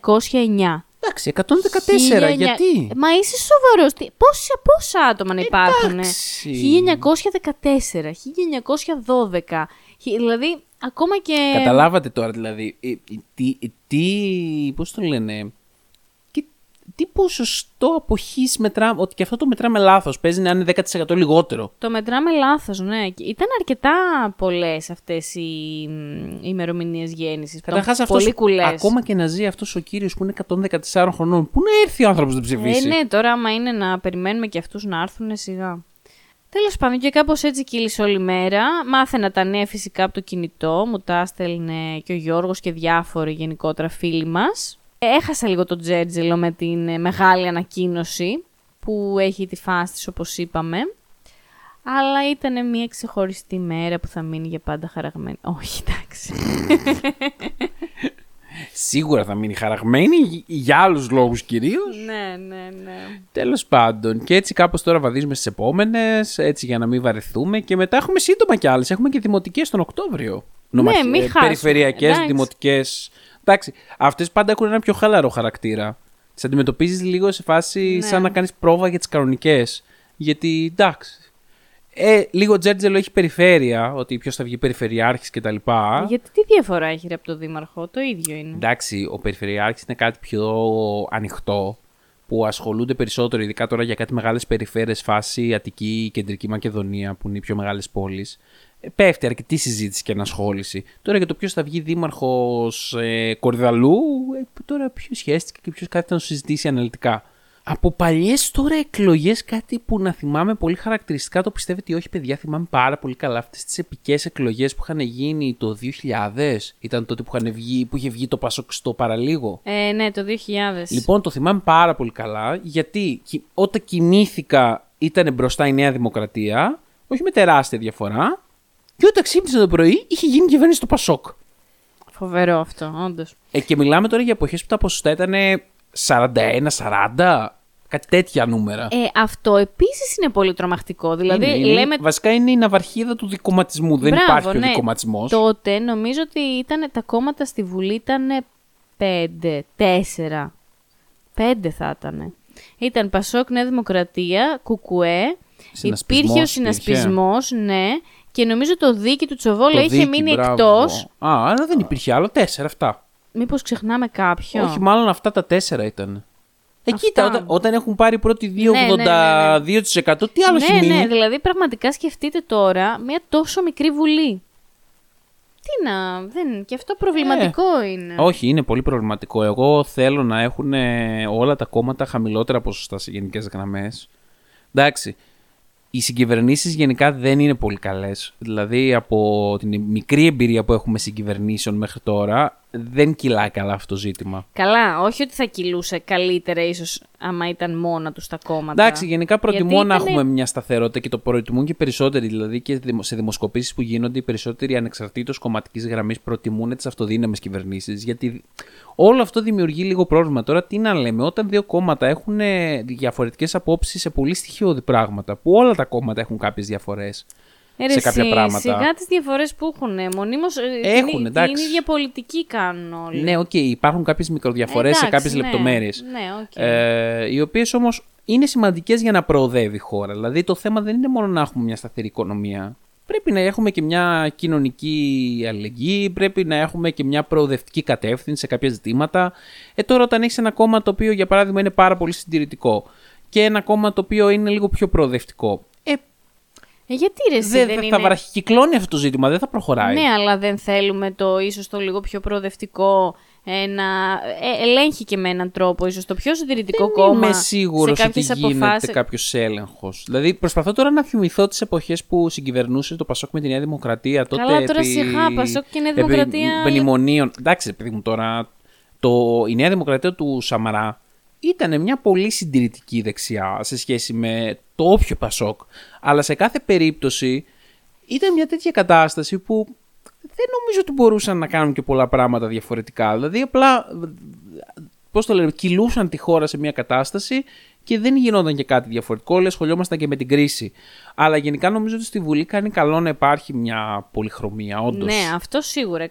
1909. Εντάξει, 114, 1900 γιατί; Μα είσαι σοβαρός. Πόσα, πόσα άτομα να υπάρχουν. Εντάξει. 1914, 1912. χι- Δηλαδή, ακόμα και. Καταλάβατε τώρα δηλαδή. ε, ε, Τι, ε, τι πώς το λένε. Και τι ποσοστό αποχής μετράμε. Ότι και αυτό το μετράμε λάθος. Παίζει να είναι 10% λιγότερο. Το μετράμε λάθος, ναι. Και Ήταν αρκετά πολλές αυτές οι ημερομηνίες γέννησης. Καταρχάς Πολύ αυτός, κουλές. ακόμα και να ζει αυτός ο κύριος που είναι 114 χρονών, πού να έρθει ο άνθρωπος να ψηφίσει; Ε, ναι, τώρα άμα είναι να περιμένουμε και αυτούς να έρθουν σιγά. Τέλος πάντων και κάπως έτσι κύλησε όλη μέρα. Μάθαινα τα νέα φυσικά από το κινητό. Μου τα έστελνε και ο Γιώργος και διάφοροι γενικότερα φίλοι μας. Ε, Έχασα λίγο το τζέρτζελο με την ε, μεγάλη ανακοίνωση που έχει τη φάση της όπως είπαμε. Αλλά ήταν μια ξεχωριστή μέρα που θα μείνει για πάντα χαραγμένη. Όχι, εντάξει. Σίγουρα θα μείνει χαραγμένη, γ- για άλλους λόγους κυρίως. ναι, ναι, ναι. Τέλος πάντων. Και έτσι κάπως τώρα βαδίζουμε στις επόμενες, έτσι για να μην βαρεθούμε. Και μετά έχουμε σύντομα κι άλλες. Έχουμε και δημοτικές τον Οκτώβριο. Ναι, μην ε, χάσουμε. Περιφερειακές, Εντάξει. δημοτικές. Εντάξει, αυτές πάντα έχουν ένα πιο χαλαρό χαρακτήρα. Τις αντιμετωπίζεις λίγο σε φάση Ναι. σαν να κάνεις πρόβα για τις κανονικές. Γιατί εντάξει. Ε, λίγο τζέρτζελο έχει περιφέρεια, ότι ποιος θα βγει περιφερειάρχης κτλ. Γιατί τι διαφορά έχει ρε, από το Δήμαρχο, το ίδιο είναι. Εντάξει, ο περιφερειάρχης είναι κάτι πιο ανοιχτό που ασχολούνται περισσότερο, ειδικά τώρα για κάτι μεγάλες περιφέρειες, φάση Αττική, η Κεντρική Μακεδονία, που είναι οι πιο μεγάλες πόλεις, πέφτει αρκετή συζήτηση και ενασχόληση. Τώρα για το ποιος θα βγει δήμαρχος ε, Κορδαλού, ε, τώρα ποιος σχέστηκε και ποιος κάτι θα το συζητήσει αναλυτικά. Από παλιές τώρα εκλογές, κάτι που να θυμάμαι πολύ χαρακτηριστικά, το πιστεύετε ή όχι, παιδιά, θυμάμαι πάρα πολύ καλά αυτές τις επικές εκλογές που είχαν γίνει το 2000. Ήταν τότε που, είχαν βγει, που είχε βγει το Πασόκ στο παραλίγο. Ε, ναι, το 2000. Λοιπόν, το θυμάμαι πάρα πολύ καλά, γιατί κι- όταν κοιμήθηκα ήταν μπροστά η Νέα Δημοκρατία, όχι με τεράστια διαφορά, και όταν ξύπνησα το πρωί είχε γίνει κυβέρνηση το Πασόκ. Φοβερό αυτό, όντως. Ε, και μιλάμε τώρα για εποχές που τα ποσοστά ήταν 41-40, κάτι τέτοια νούμερα. Ε, αυτό επίσης είναι πολύ τρομακτικό. Δηλαδή, Είναι, είναι- λέμε. Βασικά είναι η ναυαρχίδα του δικοματισμού. Δεν Μπράβο, υπάρχει ο ναι. δικοματισμός. Τότε νομίζω ότι ήταν, τα κόμματα στη Βουλή ήταν πέντε, τέσσερα. Πέντε θα ήταν. Ήταν Πασόκ, Νέα Δημοκρατία, Κουκουέ. Συνασπισμός Υπήρχε ο υπήρχε. συνασπισμός, ναι. Και νομίζω το δίκη του Τσοβόλα είχε μείνει εκτός. Α, άρα δεν υπήρχε άλλο. Τέσσερα αυτά. Μήπως ξεχνάμε κάποιο. Όχι, μάλλον αυτά τα τέσσερα ήταν. Ε, Αυτά. κοίτα, όταν, όταν έχουν πάρει πρώτη Ναι, ναι, ναι, ναι. 2,82%, τι άλλο έχει ναι, μείνει; ναι, δηλαδή πραγματικά σκεφτείτε τώρα μια τόσο μικρή βουλή. Τι να, δεν, και αυτό προβληματικό είναι. Ε, Όχι, είναι πολύ προβληματικό. Εγώ θέλω να έχουν ε, όλα τα κόμματα χαμηλότερα ποσοστά σε γενικές γραμμές. Εντάξει. Οι συγκυβερνήσεις γενικά δεν είναι πολύ καλές. Δηλαδή, από την μικρή εμπειρία που έχουμε συγκυβερνήσεων μέχρι τώρα, δεν κυλάει καλά αυτό το ζήτημα. Καλά, όχι ότι θα κυλούσε καλύτερα ίσως άμα ήταν μόνα τους τα κόμματα. Εντάξει, γενικά προτιμώ Γιατί να ήτανε- έχουμε μια σταθερότητα και το προτιμούν και οι περισσότεροι. Δηλαδή και δημο- σε δημοσκοπήσεις που γίνονται, οι περισσότεροι ανεξαρτήτως κομματικής γραμμής προτιμούν τις αυτοδύναμες κυβερνήσεις. Γιατί όλο αυτό δημιουργεί λίγο πρόβλημα. Τώρα τι να λέμε, όταν δύο κόμματα έχουν ε, διαφορετικές απόψεις σε πολύ στοιχειώδη πράγματα, που όλα τα κόμματα έχουν κάποιες διαφορές. Ε, ρε σε κάποια εσύ, πράγματα. Σιγά τις διαφορές που έχουν. Μονίμως Έχουν, την, εντάξει. την ίδια πολιτική κάνουν όλοι. Ναι, οκ, υπάρχουν κάποιες μικροδιαφορές σε Εντάξει, κάποιες ναι. λεπτομέρειες. Ναι, οκ. Ε, οι οποίες όμως είναι σημαντικές για να προοδεύει η χώρα. Δηλαδή, το θέμα δεν είναι μόνο να έχουμε μια σταθερή οικονομία. Πρέπει να έχουμε και μια κοινωνική αλληλεγγύη, πρέπει να έχουμε και μια προοδευτική κατεύθυνση σε κάποια ζητήματα. Ε, τώρα, όταν έχεις ένα κόμμα το οποίο, για παράδειγμα, είναι πάρα πολύ συντηρητικό και ένα κόμμα το οποίο είναι λίγο πιο προοδευτικό. Ε, Ε, γιατί ρε, εσύ, δεν, δεν θα, είναι... θα βραχικυκλώνει αυτό το ζήτημα, δεν θα προχωράει. Ναι, αλλά δεν θέλουμε το ίσως το λίγο πιο προοδευτικό ε, να ε, ελέγχει και με έναν τρόπο ίσως το πιο συντηρητικό δεν κόμμα είμαι σίγουρος σε ότι κάποιες γίνεται αποφάσεις. κάποιος έλεγχος. Δηλαδή, προσπαθώ τώρα να θυμηθώ τις εποχές που συγκυβερνούσε το Πασόκ με τη Νέα Δημοκρατία. Τότε Καλά, τώρα επί... σιγά, Πασόκ και Νέα επί Δημοκρατία, Μνημονίων. Εντάξει, επειδή μου τώρα. Το... Η Νέα Δημοκρατία του Σαμαρά ήταν μια πολύ συντηρητική δεξιά σε σχέση με το όποιο Πασόκ. Αλλά σε κάθε περίπτωση ήταν μια τέτοια κατάσταση που δεν νομίζω ότι μπορούσαν να κάνουν και πολλά πράγματα διαφορετικά. Δηλαδή, απλά πώς το λένε, κυλούσαν τη χώρα σε μια κατάσταση και δεν γινόταν και κάτι διαφορετικό. Όλοι ασχολιόμασταν και με την κρίση. Αλλά γενικά νομίζω ότι στη Βουλή κάνει καλό να υπάρχει μια πολυχρωμία, όντως. Ναι, αυτό σίγουρα 100%.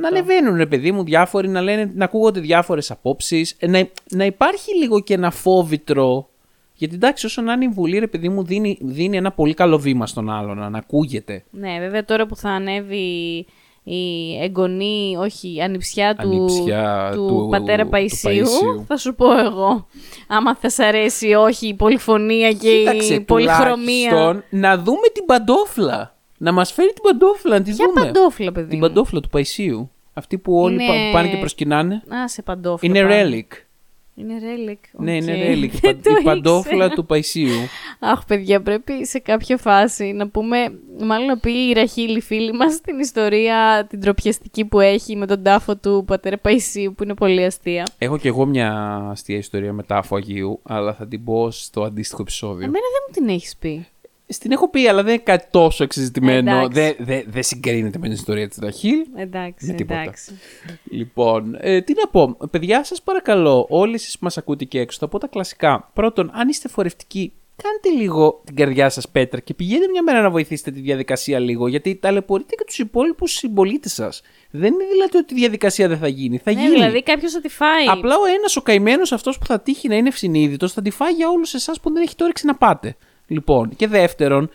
Να ανεβαίνουν, ρε παιδί μου, διάφοροι, να, λένε, να ακούγονται διάφορες απόψεις. Να, να υπάρχει λίγο και ένα φόβητρο. Γιατί εντάξει, όσο να είναι η Βουλή, ρε παιδί μου, δίνει, δίνει ένα πολύ καλό βήμα στον άλλον, να ακούγεται. Ναι, βέβαια τώρα που θα ανέβει η εγγονή, όχι, η ανιψιά του, Ανιψιά του, του- πατέρα του Παϊσίου, Παϊσίου. θα σου πω εγώ. Άμα θα σ' αρέσει ή όχι η πολυφωνία και Κοίταξε, η πολυχρωμία. τουλάχιστον να δούμε την παντόφλα. Να μας φέρει την παντόφλα, να τη Ποια δούμε. παντόφλα, παιδί Την μου; παντόφλα του Παϊσίου. Αυτή που όλοι Είναι- πα- πάνε και προσκυνάνε. Α, σε παντόφλα. Είναι πάλι. relic. Είναι relic. Ναι, είναι ok. relic. Η, Δεν πα- το η παντόφλα ήξερα. του Παϊσίου. Αχ, παιδιά, πρέπει σε κάποια φάση να πούμε, μάλλον να πει η Ραχίλη φίλη μας την ιστορία την ντροπιαστική που έχει με τον τάφο του πατέρα Παϊσίου που είναι πολύ αστεία. Έχω κι εγώ μια αστεία ιστορία με τάφο Αγίου, αλλά θα την πω στο αντίστοιχο επεισόδιο. Εμένα δεν μου την έχεις πει. Στην έχω πει, αλλά δεν είναι κάτι τόσο εξεζητημένο. Εντάξει. Δεν δεν- δεν συγκρίνεται με την ιστορία της Ραχίλ. Εντάξει, Με τίποτα. εντάξει. Λοιπόν, ε, τι να πω. Παιδιά, σας παρακαλώ, όλοι εσείς που μας ακούτε και έξω, θα πω τα κλασικά. Πρώτον, αν είστε φορευτικοί, κάντε λίγο την καρδιά σας πέτρα και πηγαίνετε μια μέρα να βοηθήσετε τη διαδικασία λίγο, γιατί ταλαιπωρείτε και τους υπόλοιπους συμπολίτες σας. Δεν είναι δηλαδή ότι η διαδικασία δεν θα γίνει. Θα Ναι, γίνει. δηλαδή κάποιος θα τη φάει. Απλά ο ένας ο καημένος αυτός που θα τύχει να είναι ευσυνείδητος θα τη φάει για όλους εσάς που δεν έχετε όρεξη να πάτε. Λοιπόν, και δεύτερον,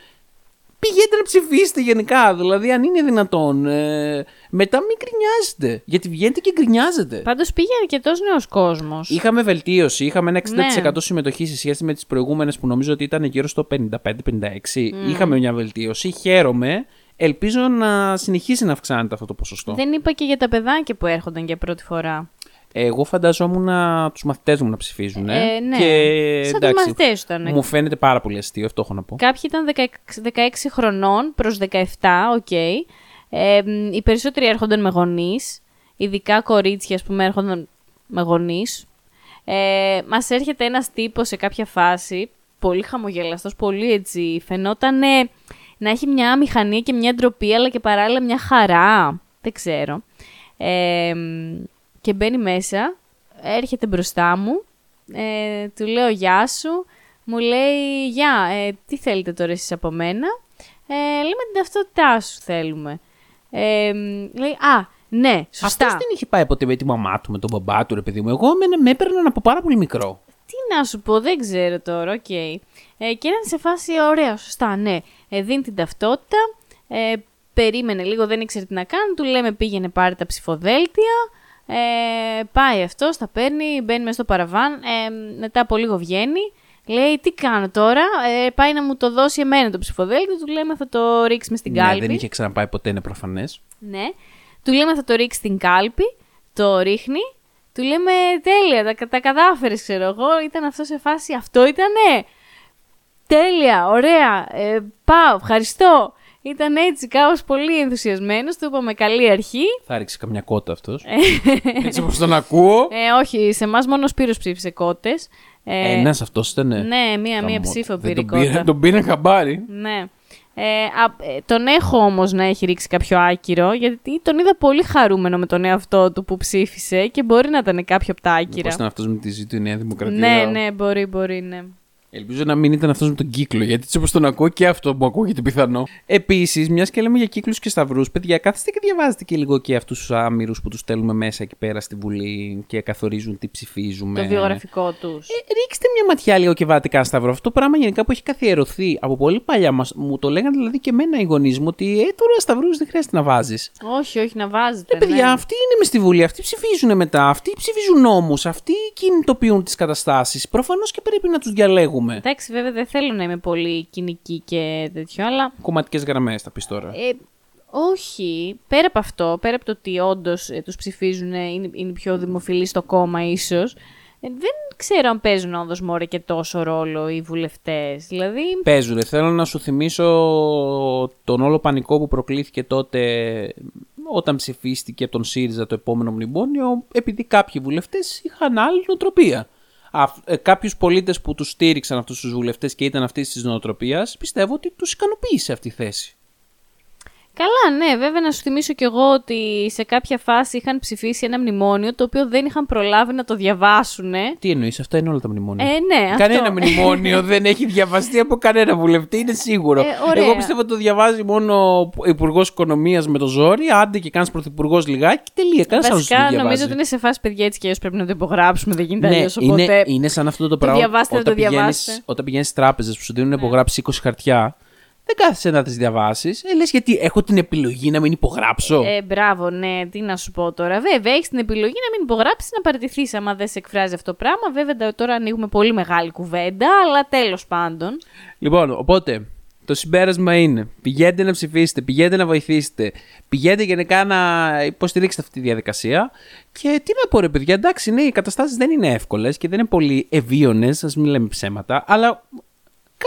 πηγαίνετε να ψηφίσετε γενικά. Δηλαδή, αν είναι δυνατόν. Ε, μετά μην γκρινιάζετε. Γιατί βγαίνετε και γκρινιάζετε. Πάντως πήγε αρκετός νέος κόσμος. Είχαμε βελτίωση. Είχαμε ένα 60% Ναι. συμμετοχή σε σχέση με τις προηγούμενες που νομίζω ότι ήταν γύρω στο 55-56. Είχαμε μια βελτίωση. Χαίρομαι. Ελπίζω να συνεχίσει να αυξάνεται αυτό το ποσοστό. Δεν είπα και για τα παιδάκια που έρχονταν για πρώτη φορά. Εγώ φανταζόμουν τους μαθητές μου να ψηφίζουν. Ε, ναι. Και, Σαν τους εντάξει, μαθητές ήταν. Μου φαίνεται πάρα πολύ αστείο, αυτό έχω να πω. Κάποιοι ήταν 16, 16 χρονών προς 17, οκ. Ε, μ, οι περισσότεροι έρχονταν με γονείς, ειδικά κορίτσια, ας πούμε, έρχονταν με γονείς. Ε, μας έρχεται ένας τύπος σε κάποια φάση, πολύ χαμογελαστός, πολύ έτσι, φαινόταν να έχει μια αμηχανία και μια ντροπή, αλλά και παράλληλα μια χαρά, δεν ξέρω. Ε, μ, και μπαίνει μέσα, έρχεται μπροστά μου, ε, του λέω γεια σου, μου λέει γεια, ε, τι θέλετε τώρα εσείς από μένα, ε, λέμε την ταυτότητά σου θέλουμε. Ε, μ, λέει, α, ναι, σωστά. Αυτός δεν είχε πάει ποτέ με τη μαμά του, με τον μπαμπά του, ρε παιδί μου. Εγώ με, με έπαιρναν από πάρα πολύ μικρό. Τι να σου πω, δεν ξέρω τώρα, οκ. Ε, και ήταν σε φάση, ωραία, σωστά, ναι. Ε, δίνει την ταυτότητα, ε, περίμενε λίγο, δεν ήξερε τι να κάνει, του λέμε πήγαινε πάρε τα ψηφοδέλτια, ε, πάει αυτός, τα παίρνει, μπαίνει μέσα στο παραβάν, ε, μετά από λίγο βγαίνει, λέει τι κάνω τώρα, ε, πάει να μου το δώσει εμένα το ψηφοδέλτιο, του λέμε θα το ρίξουμε στην Ναι, κάλπη. δεν είχε ξαναπάει ποτέ, είναι προφανές. Ναι. Του λέμε θα το ρίξει στην κάλπη, το ρίχνει. Του λέμε τέλεια, τα, τα κατάφερες ξέρω εγώ. Ήταν αυτό σε φάση, αυτό ήτανε. Τέλεια, ωραία, ε, πάω, ευχαριστώ. Ήταν έτσι κάπως πολύ ενθουσιασμένος, του είπαμε καλή αρχή. Θα ρίξει καμιά κότα αυτός. Έτσι όπως τον ακούω. Ε, όχι, σε εμάς μόνος ο Σπύρος ψήφισε κότες. Ε, Ένας αυτός ήταν. Ναι, μία, μία Χαμός. ψήφο Δεν πήρε η τον πήρε- κότα. Τον πήρε χαμπάρι. Ναι. Ε, α, ε, τον έχω όμως να έχει ρίξει κάποιο άκυρο, γιατί τον είδα πολύ χαρούμενο με τον εαυτό του που ψήφισε και μπορεί να ήταν κάποιο από τα Πώ άκυρα. ήταν αυτός με τη ζήτηση η Νέα Δημοκρατία. Ναι, ναι, μπορεί, μπορεί, ναι. Ελπίζω να μην ήταν αυτός με τον κύκλο, γιατί έτσι όπως τον ακούω και αυτό μου ακούγεται πιθανό. Επίσης, μιας και λέμε για κύκλους και σταυρούς, παιδιά, κάθεστε και διαβάζετε και λίγο και αυτούς τους άμυρους που τους στέλνουμε μέσα εκεί πέρα στη Βουλή και καθορίζουν τι ψηφίζουμε. Το βιογραφικό τους. Ε, ρίξτε μια ματιά λίγο και βάλτε κάνα σταυρό. Αυτό το πράγμα γενικά που έχει καθιερωθεί από πολύ παλιά μας, μου το λέγανε δηλαδή και εμένα οι γονείς μου ότι ε, τώρα σταυρούς δεν χρειάζεται να βάζεις. όχι, όχι, να βάζετε. Ε, παιδιά, ναι. αυτοί είναι μες στη Βουλή, αυτοί ψηφίζουν μετά, αυτοί ψηφίζουν νόμους, αυτοί κινητοποιούν τις καταστάσεις. Προφανώς και πρέπει να τους διαλέγουμε. Εντάξει, βέβαια δεν θέλω να είμαι πολύ κοινική και τέτοιο, αλλά Κομματικές γραμμές, θα πεις τώρα. ε, όχι. Πέρα από αυτό, πέρα από το ότι όντως ε, τους ψηφίζουν, ε, είναι, είναι πιο δημοφιλή στο κόμμα ίσως, ε, δεν ξέρω αν παίζουν όντως μόρε και τόσο ρόλο οι βουλευτές. Δηλαδή, Παίζουν. Θέλω να σου θυμίσω τον όλο πανικό που προκλήθηκε τότε όταν ψηφίστηκε από τον ΣΥΡΙΖΑ το επόμενο μνημόνιο, επειδή κάποιοι βουλευτές είχαν άλλη νοοτροπία. Ε, Κάποιους πολίτες που τους στήριξαν αυτούς τους βουλευτές και ήταν αυτής της νοοτροπίας, πιστεύω ότι τους ικανοποίησε αυτή η θέση. Καλά, ναι, βέβαια να σου θυμίσω κι εγώ ότι σε κάποια φάση είχαν ψηφίσει ένα μνημόνιο το οποίο δεν είχαν προλάβει να το διαβάσουν. Τι εννοείς, αυτά είναι όλα τα μνημόνια. Ε, ναι, αυτό. Κανένα μνημόνιο δεν έχει διαβαστεί από κανένα βουλευτή, είναι σίγουρο. Ε, ωραία. Εγώ πιστεύω ότι το διαβάζει μόνο ο Υπουργός Οικονομίας με το ζόρι, άντε και κάνεις πρωθυπουργός λιγάκι, τελεία. Κανένας άλλος δεν Βασικά, το διαβάζει. νομίζω ότι είναι σε φάση παιδιά έτσι και αλλιώς πρέπει να το υπογράψουμε. Δεν γίνεται Ναι, αλλιώς. είναι, Οπότε. είναι σαν αυτό το το πράγμα. διαβάστε, όταν το πηγαίνεις, διαβάστε. όταν πηγαίνεις στις τράπεζες που σου δίνουν να υπογράψεις 20 χαρτιά, δεν κάθεσαι να τις διαβάσεις. Ε, λες γιατί έχω την επιλογή να μην υπογράψω. Ε, μπράβο, ναι, τι να σου πω τώρα. Βέβαια, έχεις την επιλογή να μην υπογράψεις, να παραιτηθείς άμα δεν σε εκφράζει αυτό το πράγμα. Βέβαια, τα- τώρα ανοίγουμε πολύ μεγάλη κουβέντα, αλλά τέλος πάντων. Λοιπόν, οπότε το συμπέρασμα είναι: πηγαίνετε να ψηφίσετε, πηγαίνετε να βοηθήσετε, πηγαίνετε γενικά να υποστηρίξετε αυτή τη διαδικασία. Και τι να πω, ρε παιδιά, εντάξει, ναι, οι καταστάσεις δεν είναι εύκολες και δεν είναι πολύ ευίωνες, ας μην λέμε ψέματα, αλλά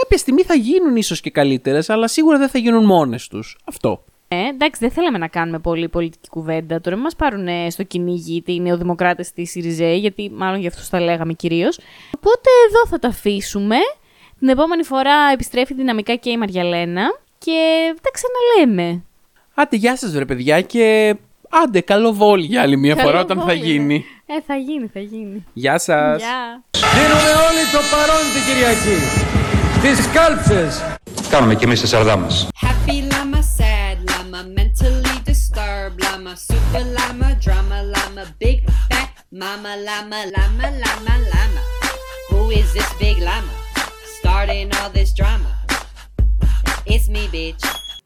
κάποια στιγμή θα γίνουν ίσως και καλύτερες, αλλά σίγουρα δεν θα γίνουν μόνες τους. Αυτό. Ε, εντάξει, δεν θέλαμε να κάνουμε πολύ πολιτική κουβέντα. Τώρα μην μας πάρουν ε, στο κυνήγι είτε οι νεοδημοκράτες είτε οι Σιριζέοι, γιατί μάλλον για αυτούς τα λέγαμε κυρίως. Οπότε εδώ θα τα αφήσουμε. Την επόμενη φορά επιστρέφει δυναμικά και η Μαριαλένα και τα ξαναλέμε. Άντε, γεια σας, ρε παιδιά, και άντε, καλό βόλ για άλλη μια φορά Καλό όταν θα βόλιο, γίνει. ναι. Ε, θα γίνει, θα γίνει. Γεια σας. Γεια. Δίνουμε όλοι το παρόν την Κυριακή. Τις κάλψες. Κάνουμε και εμείς τη σαρδά μας. Happy llama, sad llama, mentally disturbed llama, super llama, drama llama, big fat mama llama, llama, llama, llama. Who is this big llama? Starting all this drama. It's me, bitch.